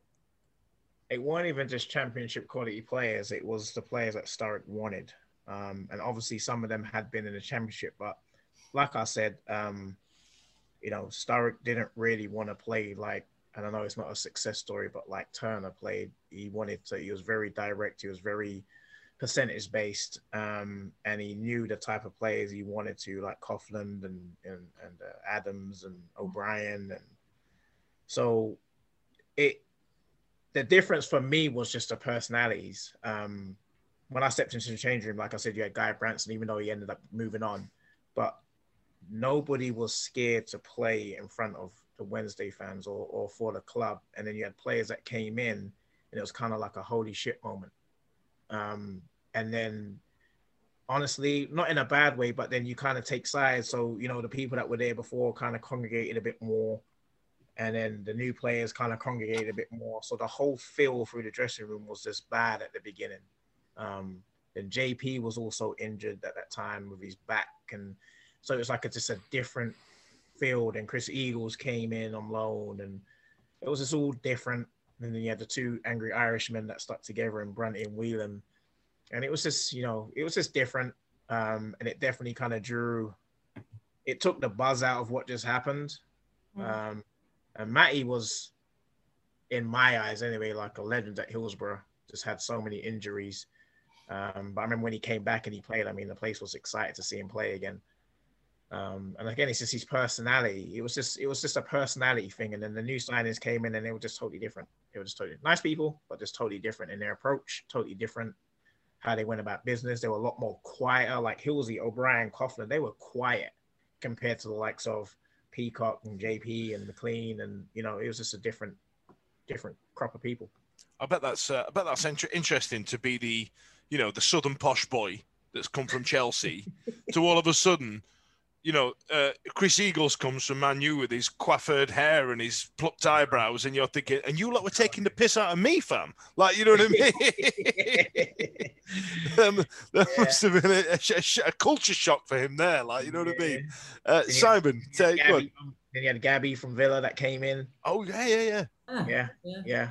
It weren't even just championship quality players; it was the players that Sturrock wanted. Um, and obviously, some of them had been in the championship, but like I said, um, you know, Sturrock didn't really want to play like and I know it's not a success story, but like Turner played, he wanted to. He was very direct. He was very percentage based, um, and he knew the type of players he wanted to, like Coughlan and and, and uh, Adams and O'Brien, and so it. The difference for me was just the personalities. Um, when I stepped into the change room, like I said, you had Guy Branston, even though he ended up moving on, but nobody was scared to play in front of the Wednesday fans or, or for the club. And then you had players that came in and it was kind of like a holy shit moment. Um, and then honestly, not in a bad way, but then you kind of take sides. So, you know, the people that were there before kind of congregated a bit more. And then the new players kind of congregated a bit more. So the whole feel through the dressing room was just bad at the beginning. Um, and JP was also injured at that time with his back. And so it was like a, just a different field and Chris Eagles came in on loan and it was just all different. And then you had the two angry Irishmen that stuck together in Brunty and Whelan. And it was just, you know, it was just different. Um, and it definitely kind of drew, it took the buzz out of what just happened. Um, and Matty was, in my eyes anyway, like a legend at Hillsborough. Just had so many injuries. Um, but I remember when he came back and he played. I mean, the place was excited to see him play again. Um, and again, it's just his personality. It was just it was just a personality thing. And then the new signings came in and they were just totally different. They were just totally nice people, but just totally different in their approach, totally different how they went about business. They were a lot more quieter, like Hillsey, O'Brien, Coughlan. They were quiet compared to the likes of Peacock and JP and MacLean, and you know, it was just a different, different crop of people. I bet that's uh, I bet that's inter- interesting to be the, you know, the southern posh boy that's come from Chelsea to all of a sudden you know, uh, Chris Eagles comes from Man U with his coiffured hair and his plucked eyebrows, and you're thinking, and you lot were taking the piss out of me, fam. Like, you know what I mean? um, that yeah. must have been a, a, a, culture shock for him there. Like, you know what yeah. I mean? Uh, Simon, then you, had then you had Gabby from Villa that came in. Oh yeah, yeah, yeah, ah, yeah, yeah. yeah.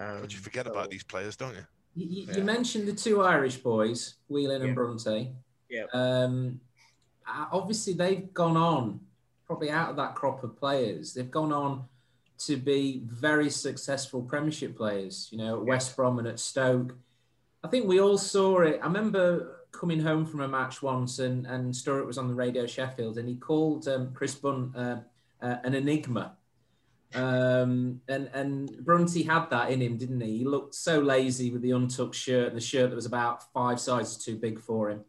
Um, but you forget so, about these players, don't you? You, you mentioned the two Irish boys, Whelan and Brunty. Yeah. Um, obviously they've gone on probably out of that crop of players. They've gone on to be very successful Premiership players. You know, at West Brom and at Stoke. I think we all saw it. I remember coming home from a match once, and and Sturrock was on the radio Sheffield, and he called um, Chris Brunt uh, uh, an enigma. Um, and and Brunty had that in him, didn't he? He looked so lazy with the untucked shirt and the shirt that was about five sizes too big for him.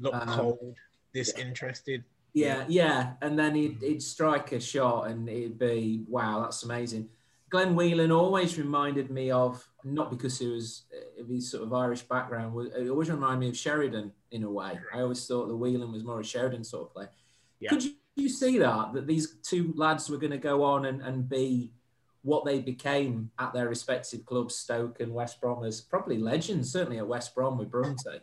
Looked um, cold disinterested. Yeah, yeah, and then he'd, he'd strike a shot, and it'd be wow, that's amazing. Glenn Whelan always reminded me of not because he was uh, of his sort of Irish background. It always reminded me of Sheridan in a way. I always thought the Whelan was more a Sheridan sort of player. Yeah. Could you, you see that that these two lads were going to go on and, and be what they became at their respective clubs, Stoke and West Brom, as probably legends, certainly at West Brom with Brunty.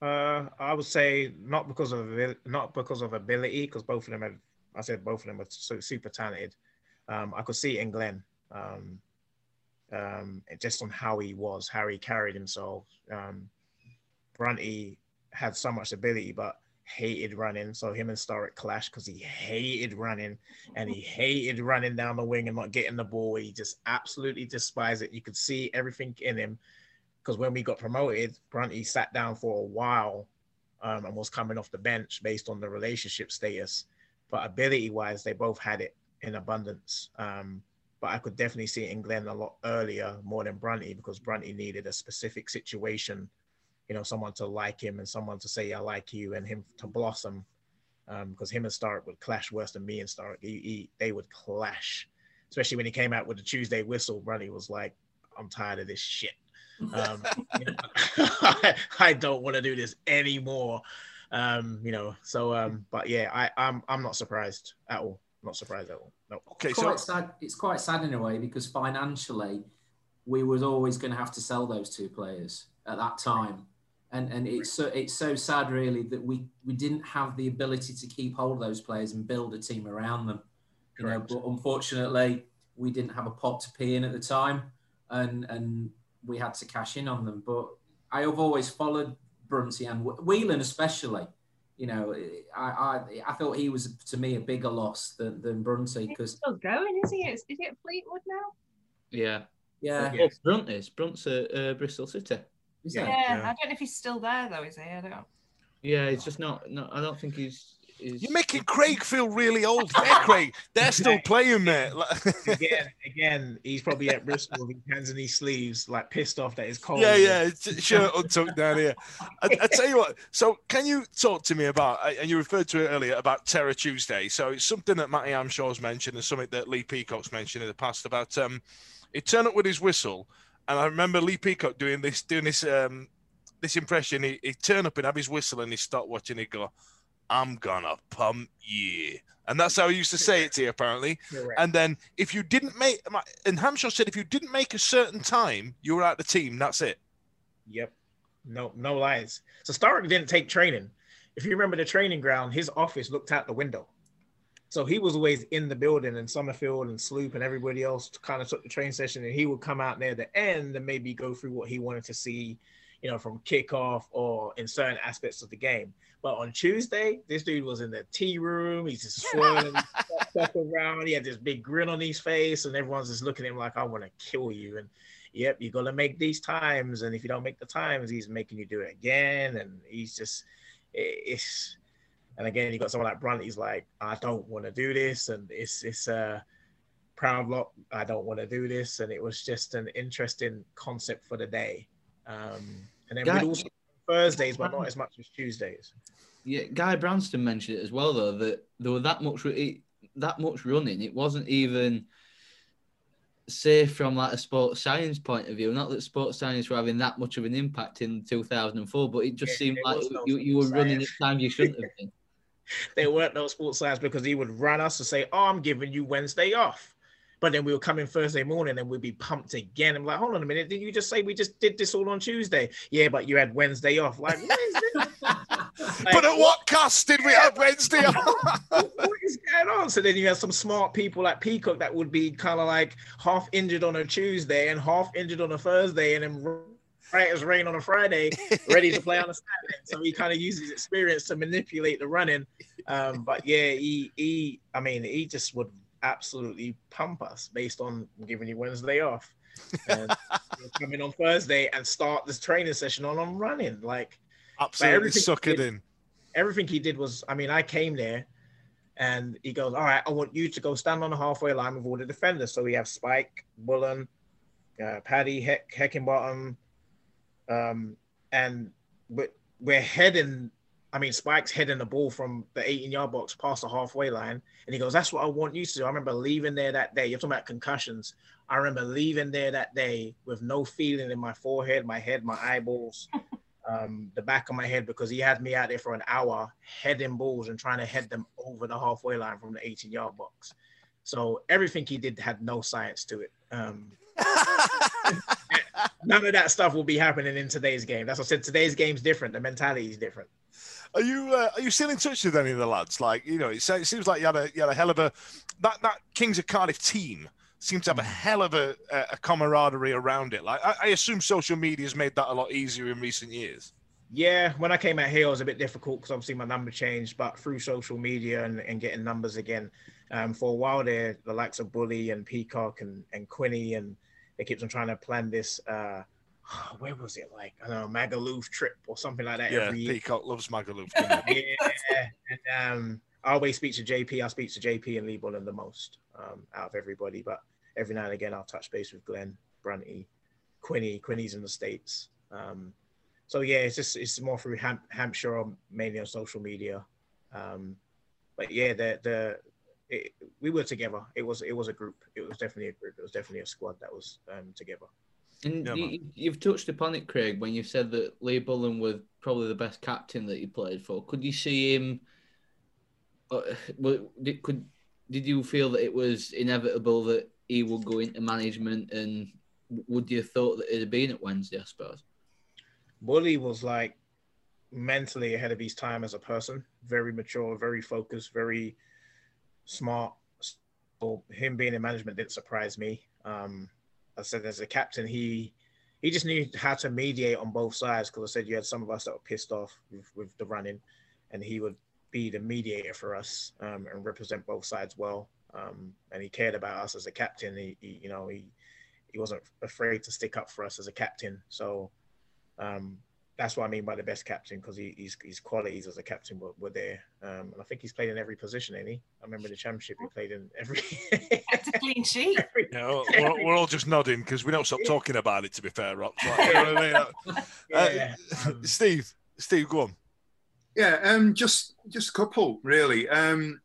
Uh, I would say not because of not because of ability, because both of them have. I said both of them are so super talented. Um, I could see it in Glenn, um, um, just on how he was, how he carried himself. Um, Brunty had so much ability, but hated running. So him and Sturrock clashed because he hated running and he hated running down the wing and not getting the ball. He just absolutely despised it. You could see everything in him because when we got promoted, Brunty sat down for a while um, and was coming off the bench based on the relationship status. But ability wise, they both had it in abundance. Um, but I could definitely see it in Glenn a lot earlier more than Brunty because Brunty needed a specific situation, you know, someone to like him and someone to say, I like you and him to blossom. Um, because him and Stark would clash worse than me and Stark. He, he, they would clash, especially when he came out with the Tuesday whistle. Brunty was like, I'm tired of this shit. Um, you know, I don't want to do this anymore. Um, you know, so um, but yeah, I, I'm I'm not surprised at all. Not surprised at all. No. Okay, it's quite so sad. It's quite sad in a way because financially, we was always going to have to sell those two players at that time, and and it's so it's so sad really that we we didn't have the ability to keep hold of those players and build a team around them. You Correct. know, but unfortunately, we didn't have a pot to pee in at the time, and and we had to cash in on them. But I have always followed Brunty and Whelan especially. You know, I, I I thought he was to me a bigger loss than, than Brunty because still going, is he? Is, is it Fleetwood now? Yeah, yeah. Oh, Brunt is Brunt's at uh, Bristol City. Yeah. yeah. I don't know if he's still there though. Is he? I don't. Yeah, it's just not. not I don't think he's is... You're making Craig feel really old. Craig, they're still playing there. again, again, he's probably at Bristol with his hands in his sleeves, like pissed off that it's cold. Yeah, yeah, shirt untucked down here. I, I, tell you what. So, can you talk to me about? And you referred to it earlier about Terror Tuesday. So it's something that Matty Hamshaw's mentioned, and something that Lee Peacock's mentioned in the past about. Um, he turned up with his whistle, and I remember Lee Peacock doing this, doing this, um, this impression. He he turn up and have his whistle, and he start watching. He go I'm gonna pump you. And that's how he used to say it to you, apparently. And then if you didn't make, and Hamshaw said if you didn't make a certain time, you were out the team. That's it. Yep. No, no lies. So Sturrock didn't take training. If you remember the training ground, his office looked out the window. So he was always in the building, and Summerfield and Sloop and everybody else kind of took the train session, and he would come out near the end and maybe go through what he wanted to see, you know, from kickoff or in certain aspects of the game. But on Tuesday, this dude was in the tea room. He's just swirling stuff around. He had this big grin on his face, and everyone's just looking at him like, "I want to kill you." And yep, you're gonna make these times, and if you don't make the times, he's making you do it again. And he's just, it's. And again, you got someone like Brunt. He's like, "I don't want to do this," and it's it's a proud lot. I don't want to do this, and it was just an interesting concept for the day. Um, and then we'd also Thursdays, but not as much as Tuesdays. Yeah, Guy Branston mentioned it as well, though that there were that much it, that much running. It wasn't even safe from like a sports science point of view. Not that sports science were having that much of an impact in 2004, but it just Yeah, seemed like no you, you were sports running at science. times you shouldn't have been. There weren't no sports science because he would run us to say, "Oh, I'm giving you Wednesday off," but then we come in Thursday morning and we'd be pumped again. I'm like, "Hold on a minute, did you just say we just did this all on Tuesday?" Yeah, but you had Wednesday off. Like, what is this? Like, but at what cost did we have Wednesday off? what is going on? So then you have some smart people like Peacock that would be kind of like half injured on a Tuesday and half injured on a Thursday, and then right as rain on a Friday, ready to play on a Saturday. So he kind of uses his experience to manipulate the running. Um, but yeah, he he, I mean, he just would absolutely pump us based on giving you Wednesday off. And in on Thursday and start this training session on on running. Like Absolutely everything suck he it did- in. everything he did was, I mean, I came there and he goes, All right, I want you to go stand on the halfway line with all the defenders. So we have Spike, Bullen, uh, Paddy, Heck, Heckingbottom, um, and we're, we're heading. I mean, Spike's heading the ball from the 18 yard box past the halfway line. And he goes, That's what I want you to do. I remember leaving there that day. You're talking about concussions. I remember leaving there that day with no feeling in my forehead, my head, my eyeballs, um, the back of my head, because he had me out there for an hour heading balls and trying to head them over the halfway line from the 18 yard box. So everything he did had no science to it. Um, none of that stuff will be happening in today's game. That's what I said. Today's game's different. The mentality is different. Are you uh, are you still in touch with any of the lads? Like you know, it, it seems like you had a you had a hell of a that that Kings of Cardiff team seems to have a hell of a, a camaraderie around it. Like I, I assume social media has made that a lot easier in recent years. Yeah, when I came out here, it was a bit difficult because obviously my number changed, but through social media and, and getting numbers again, um, for a while there, the likes of Bully and Peacock and, and Quinny, and they kept on trying to plan this, uh, where was it? Like, I don't know, Magaluf trip or something like that Yeah, every year. Peacock loves Magaluf. yeah, and um, I always speak to JP. I speak to JP and Lee Bullen the most um, out of everybody, but every now and again I'll touch base with Glenn, Brunty, Quinny. Quinny's in the states. Um, so yeah, it's just it's more through Ham- Hampshire or mainly on social media. Um, but yeah, the the it, we were together. It was it was a group. It was definitely a group. It was definitely a squad that was um, together. And Yeah, you, you've touched upon it, Craig, when you said that Lee Bullen was probably the best captain that you played for. Could you see him? Uh, did, could did you feel that it was inevitable that he would go into management, and would you have thought that it'd have been at Wednesday? I suppose. Bully was like mentally ahead of his time as a person, very mature, very focused, very smart. So him being in management didn't surprise me. Um, I said as a captain, he he just knew how to mediate on both sides because I said you had some of us that were pissed off with, with the running, and he would be the mediator for us um, and represent both sides well. Um, and he cared about us as a captain. He, he you know he he wasn't afraid to stick up for us as a captain. So um, that's what I mean by the best captain because he, his his qualities as a captain were, were there. Um, and I think he's played in every position, ain't he? I remember the championship he played in every. It's a clean sheet. You know, we're, we're all just nodding because we don't stop talking about it. To be fair, Rob. Like, you know what I mean? Uh, Yeah. Steve, Steve, go on. Yeah, um, just just a couple really. Um,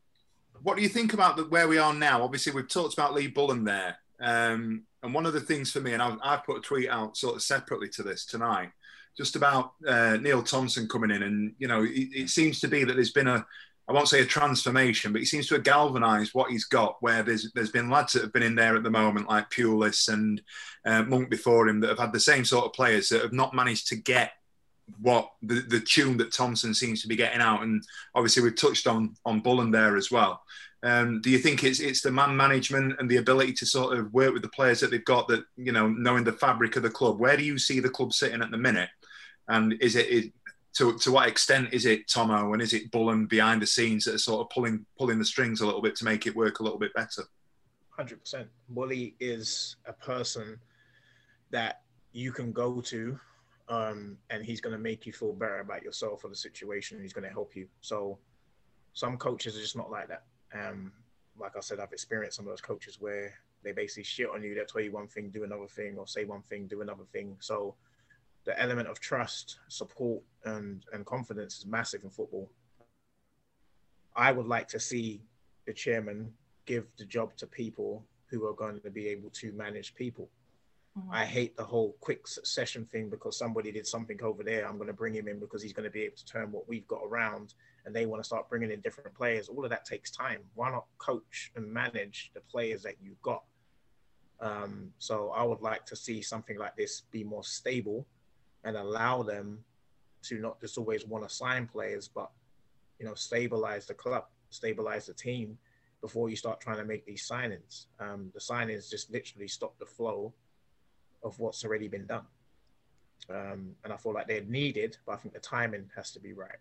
what do you think about the, where we are now? Obviously, we've talked about Lee Bullen there, um, and one of the things for me, and I, I put a tweet out sort of separately to this tonight, just about uh, Neil Thompson coming in, and you know, it, it seems to be that there's been a, I won't say a transformation, but he seems to have galvanised what he's got. Where there's there's been lads that have been in there at the moment, like Pulis and uh, Monk before him, that have had the same sort of players that have not managed to get what the, the tune that Thompson seems to be getting out. And obviously we've touched on on Bullen there as well. Um, do you think it's it's the man management and the ability to sort of work with the players that they've got that you know knowing the fabric of the club? Where do you see the club sitting at the minute? And is it is, to to what extent is it Tomo and is it Bullen behind the scenes that are sort of pulling pulling the strings a little bit to make it work a little bit better? Hundred percent. Bully is a person that you can go to, um, and he's going to make you feel better about yourself or the situation. He's going to help you. So, some coaches are just not like that. Um, like I said, I've experienced some of those coaches where they basically shit on you. They tell you one thing, do another thing, or say one thing, do another thing. So, the element of trust, support, and and confidence is massive in football. I would like to see the chairman give the job to people who are going to be able to manage people. Mm-hmm. I hate the whole quick succession thing because somebody did something over there. I'm going to bring him in because he's going to be able to turn what we've got around and they want to start bringing in different players. All of that takes time. Why not coach and manage the players that you've got? Um, so I would like to see something like this be more stable and allow them to not just always want to sign players, but you know, stabilize the club, stabilize the team before you start trying to make these signings. Um, the signings just literally stop the flow of what's already been done. Um, and I feel like they're needed, but I think the timing has to be right.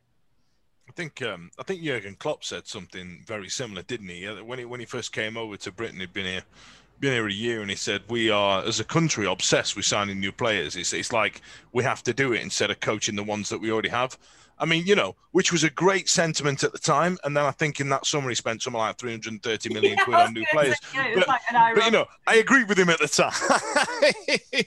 I think um, I think Jurgen Klopp said something very similar, didn't he? When he when he first came over to Britain, he'd been here been here a year, and he said we are as a country obsessed with signing new players. It's it's like we have to do it instead of coaching the ones that we already have. I mean, you know, which was a great sentiment at the time. And then I think in that summer he spent something like 330 million yeah, quid on new players. but, like but, you know, I agree with him at the time.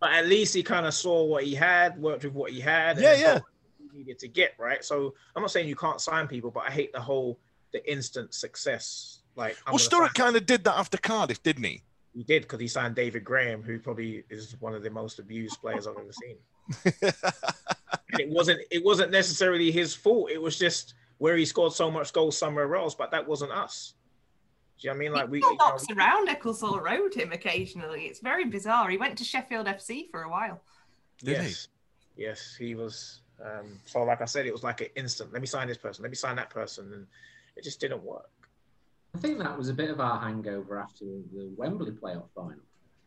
but at least he kind of saw what he had, worked with what he had. Yeah, yeah. He needed to get right. So I'm not saying you can't sign people, but I hate the whole the instant success. Like, I'm well, Sturrock kind of did that after Cardiff, didn't he? He did because he signed David Graham, who probably is one of the most abused players I've ever seen. and it wasn't it wasn't necessarily his fault. It was just where he scored so much goals somewhere else, but that wasn't us. Do you know what I mean? Like we still knocks you know, around Ecclesall Road him occasionally. It's very bizarre. He went to Sheffield FC for a while. Did yes, he? yes, he was. Um, so, like I said, it was like an instant. Let me sign this person. Let me sign that person, and it just didn't work. I think that was a bit of our hangover after the Wembley playoff final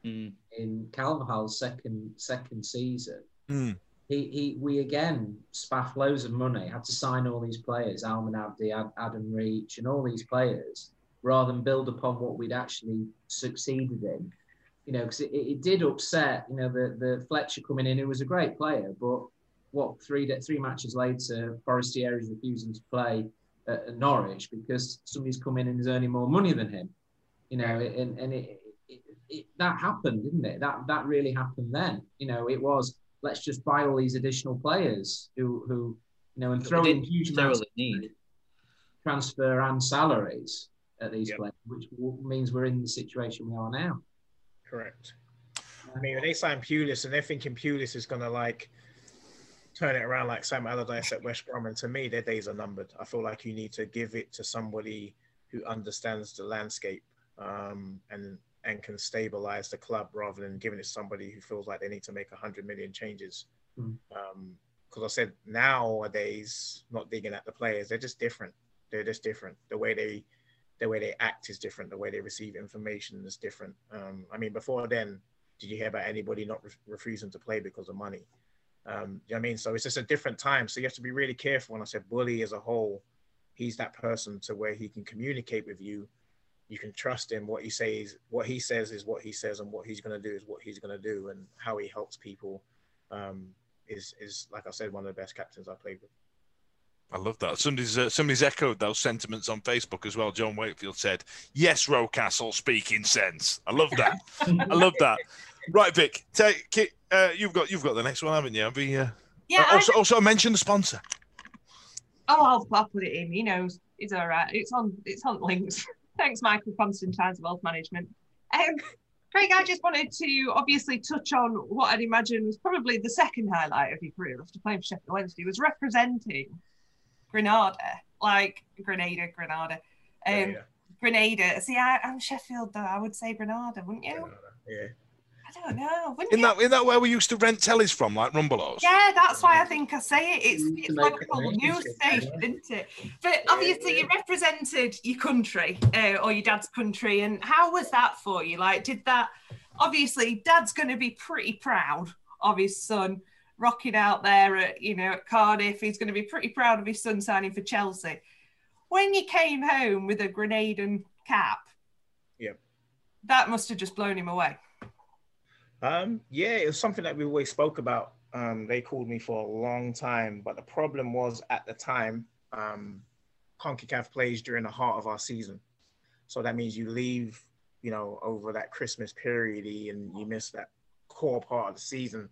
mm. in Carvalhal's second second season. Mm he, he we again spaffed loads of money, had to sign all these players, Almen Abdi, Adam Reach, and all these players, rather than build upon what we'd actually succeeded in. You know, because it, it did upset, you know, the, the Fletcher coming in, who was a great player, but what three three matches later, Forestieri is refusing to play at, Norwich because somebody's come in and is earning more money than him. You know, and and it, it, it, that happened, didn't it? That that really happened then. You know, it was let's just buy all these additional players who, who you know, and throw in huge amounts need transfer and salaries at these yep. players, which means we're in the situation we are now. Correct. I mean, when they sign Pulis and they're thinking Pulis is going to like turn it around like Sam Allardyce at West Brom, and to me, their days are numbered. I feel like you need to give it to somebody who understands the landscape um, and and can stabilize the club rather than giving it to somebody who feels like they need to make 100 million changes. Mm. Um, because I said nowadays, not digging at the players, they're just different. They're just different. The way they, the way they act is different. The way they receive information is different. Um, I mean, before then, did you hear about anybody not re- refusing to play because of money? Um, you know what I mean? So it's just a different time. So you have to be really careful. When I said bully as a whole, he's that person to where he can communicate with you you can trust him. What he says, what he says is what he says, and what he's going to do is what he's going to do, and how he helps people um, is is like I said, one of the best captains I played with. I love that. Somebody's uh, somebody's echoed those sentiments on Facebook as well. John Wakefield said, "Yes, Rocastle, speaking sense." I love that. I love that. Right, Vic, take uh, you've got you've got the next one, haven't you? Be, uh, yeah. Uh, also, also mention the sponsor. Oh, I'll, I'll put it in. He knows. It's all right. It's on. It's on links. Thanks, Michael Constantine, Wealth Management. Um, Craig, I just wanted to obviously touch on what I'd imagine was probably the second highlight of your career after playing for Sheffield Wednesday was representing Grenada, like Grenada, Grenada. Um, Grenada. See, I, am Sheffield though. I would say Grenada, wouldn't you? Granada. Yeah. I don't know. In you? that, in that where we used to rent tellies from, like Rumbelows. Yeah, that's why I think I say it. It's, it's Liverpool news station, isn't it? But obviously, you represented your country uh, or your dad's country, and how was that for you? Like, did that? Obviously, dad's going to be pretty proud of his son rocking out there at you know at Cardiff. He's going to be pretty proud of his son signing for Chelsea. When you came home with a Grenadian cap, yeah, that must have just blown him away. Um, yeah, it was something that we always spoke about. Um, they called me for a long time, but the problem was at the time, um, CONCACAF plays during the heart of our season. So that means you leave, you know, over that Christmas period and you miss that core part of the season.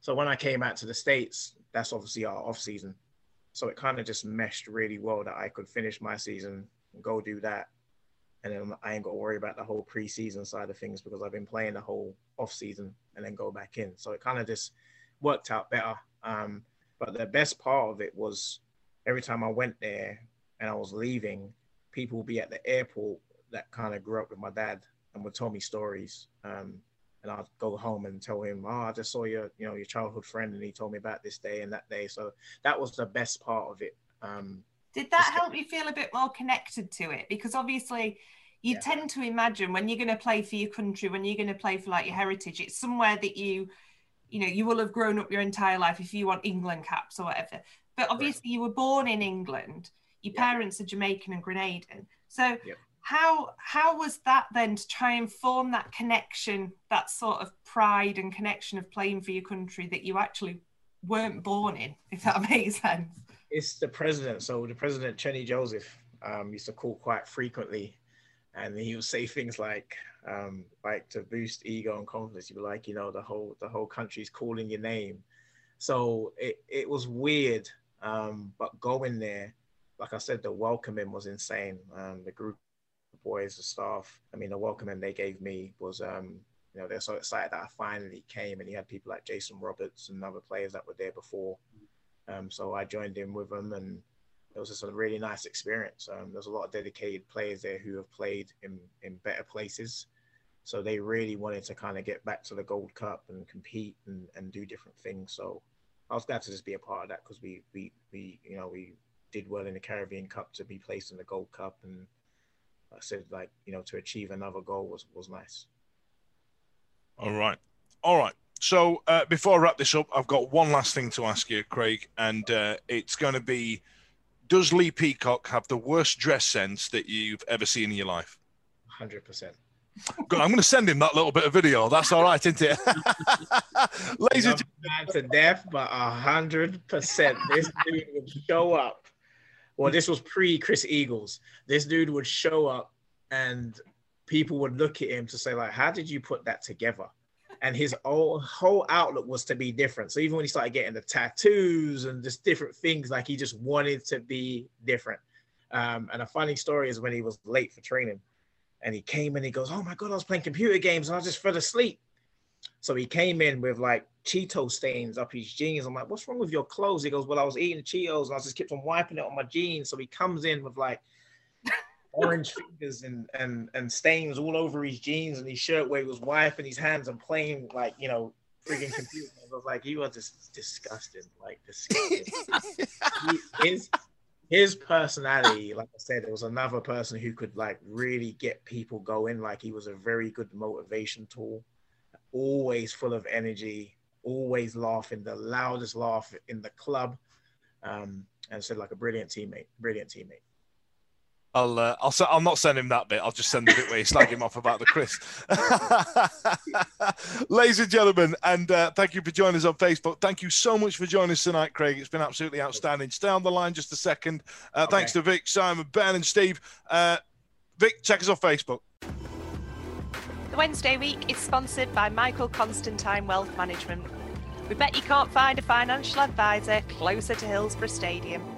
So when I came out to the States, that's obviously our off season. So it kind of just meshed really well that I could finish my season and go do that. And then I ain't got to worry about the whole preseason side of things because I've been playing the whole off season and then go back in. So it kind of just worked out better. Um, but the best part of it was every time I went there and I was leaving, people would be at the airport that kind of grew up with my dad and would tell me stories. Um, and I'd go home and tell him, "Oh, I just saw your, you know, your childhood friend, and he told me about this day and that day." So that was the best part of it. Um, Did that help you feel a bit more connected to it? Because obviously, you Yeah. tend to imagine when you're going to play for your country, when you're going to play for like your heritage, it's somewhere that you, you know, you will have grown up your entire life if you want England caps or whatever. But obviously, you were born in England. Your Yeah. parents are Jamaican and Grenadian. So Yep. how how was that then to try and form that connection, that sort of pride and connection of playing for your country that you actually weren't born in, if that makes sense? It's the president. So the president, Cheney Joseph, um, used to call quite frequently, and he would say things like, um, like to boost ego and confidence. You'd be like, you know, the whole the whole country's calling your name. So it it was weird, um, but going there, like I said, the welcoming was insane. Um, the group of boys, the staff. I mean, the welcoming they gave me was. Um, you know, they're so excited that I finally came, and you had people like Jason Roberts and other players that were there before. Um, so I joined in with them, and it was just a really nice experience. Um, there's a lot of dedicated players there who have played in in better places, so they really wanted to kind of get back to the Gold Cup and compete and, and do different things. So I was glad to just be a part of that because we we we you know we did well in the Caribbean Cup to be placed in the Gold Cup, and I said like you know to achieve another goal was was nice. All right. All right. So uh, before I wrap this up, I've got one last thing to ask you, Craig, and uh, it's going to be: Does Lee Peacock have the worst dress sense that you've ever seen in your life? Hundred percent. Good. I'm going to send him that little bit of video. That's all right, isn't it? Ladies and man to death, but a hundred percent, this dude would show up. Well, this was pre Chris Eagles. This dude would show up, and people would look at him to say, like, "How did you put that together?" And his whole whole outlook was to be different. So even when he started getting the tattoos and just different things, like he just wanted to be different. Um, and a funny story is when he was late for training, and he came and he goes, "Oh my god, I was playing computer games and I just fell asleep." So he came in with like Cheeto stains up his jeans. I'm like, what's wrong with your clothes? He goes, well, I was eating Cheetos and I just kept on wiping it on my jeans. So he comes in with like orange fingers and, and, and stains all over his jeans and his shirt where he was wiping his hands and playing like, you know, freaking computer. I was like, you are just disgusting, like disgusting. his, his personality, like I said, it was another person who could like really get people going. Like he was a very good motivation tool always full of energy, always laughing, the loudest laugh in the club. Um, and said like a brilliant teammate, brilliant teammate. I'll, uh, I'll, se- I'll not send him that bit. I'll just send the bit where you slag him off about the Chris. Ladies and gentlemen, and uh, thank you for joining us on Facebook. Thank you so much for joining us tonight, Craig. It's been absolutely outstanding. Stay on the line just a second. Uh, Thanks to Vic, Simon, Ben, and Steve. Uh, Vic, check us on Facebook. The Wednesday week is sponsored by Michael Constantine Wealth Management. We bet you can't find a financial advisor closer to Hillsborough Stadium.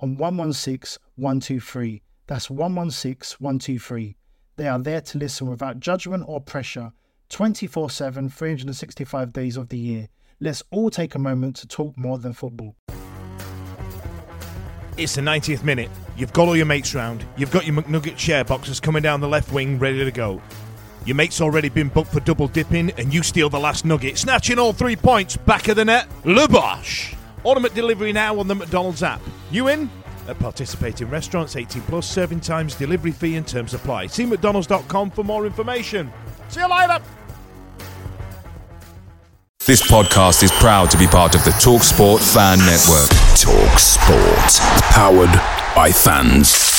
on 116 123. That's 116 123. They are there to listen without judgment or pressure 24 7, 365 days of the year. let's all take a moment to talk more than football. It's the 90th minute. You've got all your mates round. You've got your McNugget share boxes coming down the left wing ready to go. Your mate's already been booked for double dipping, and you steal the last nugget, snatching all three points back of the net. Le Order delivery now on the McDonald's app. You in? At participating restaurants, 18 plus, serving times, delivery fee, and terms apply. See McDonald's.com for more information. See you later! This podcast is proud to be part of the TalkSport Fan Network. Talk Sport. Powered by fans.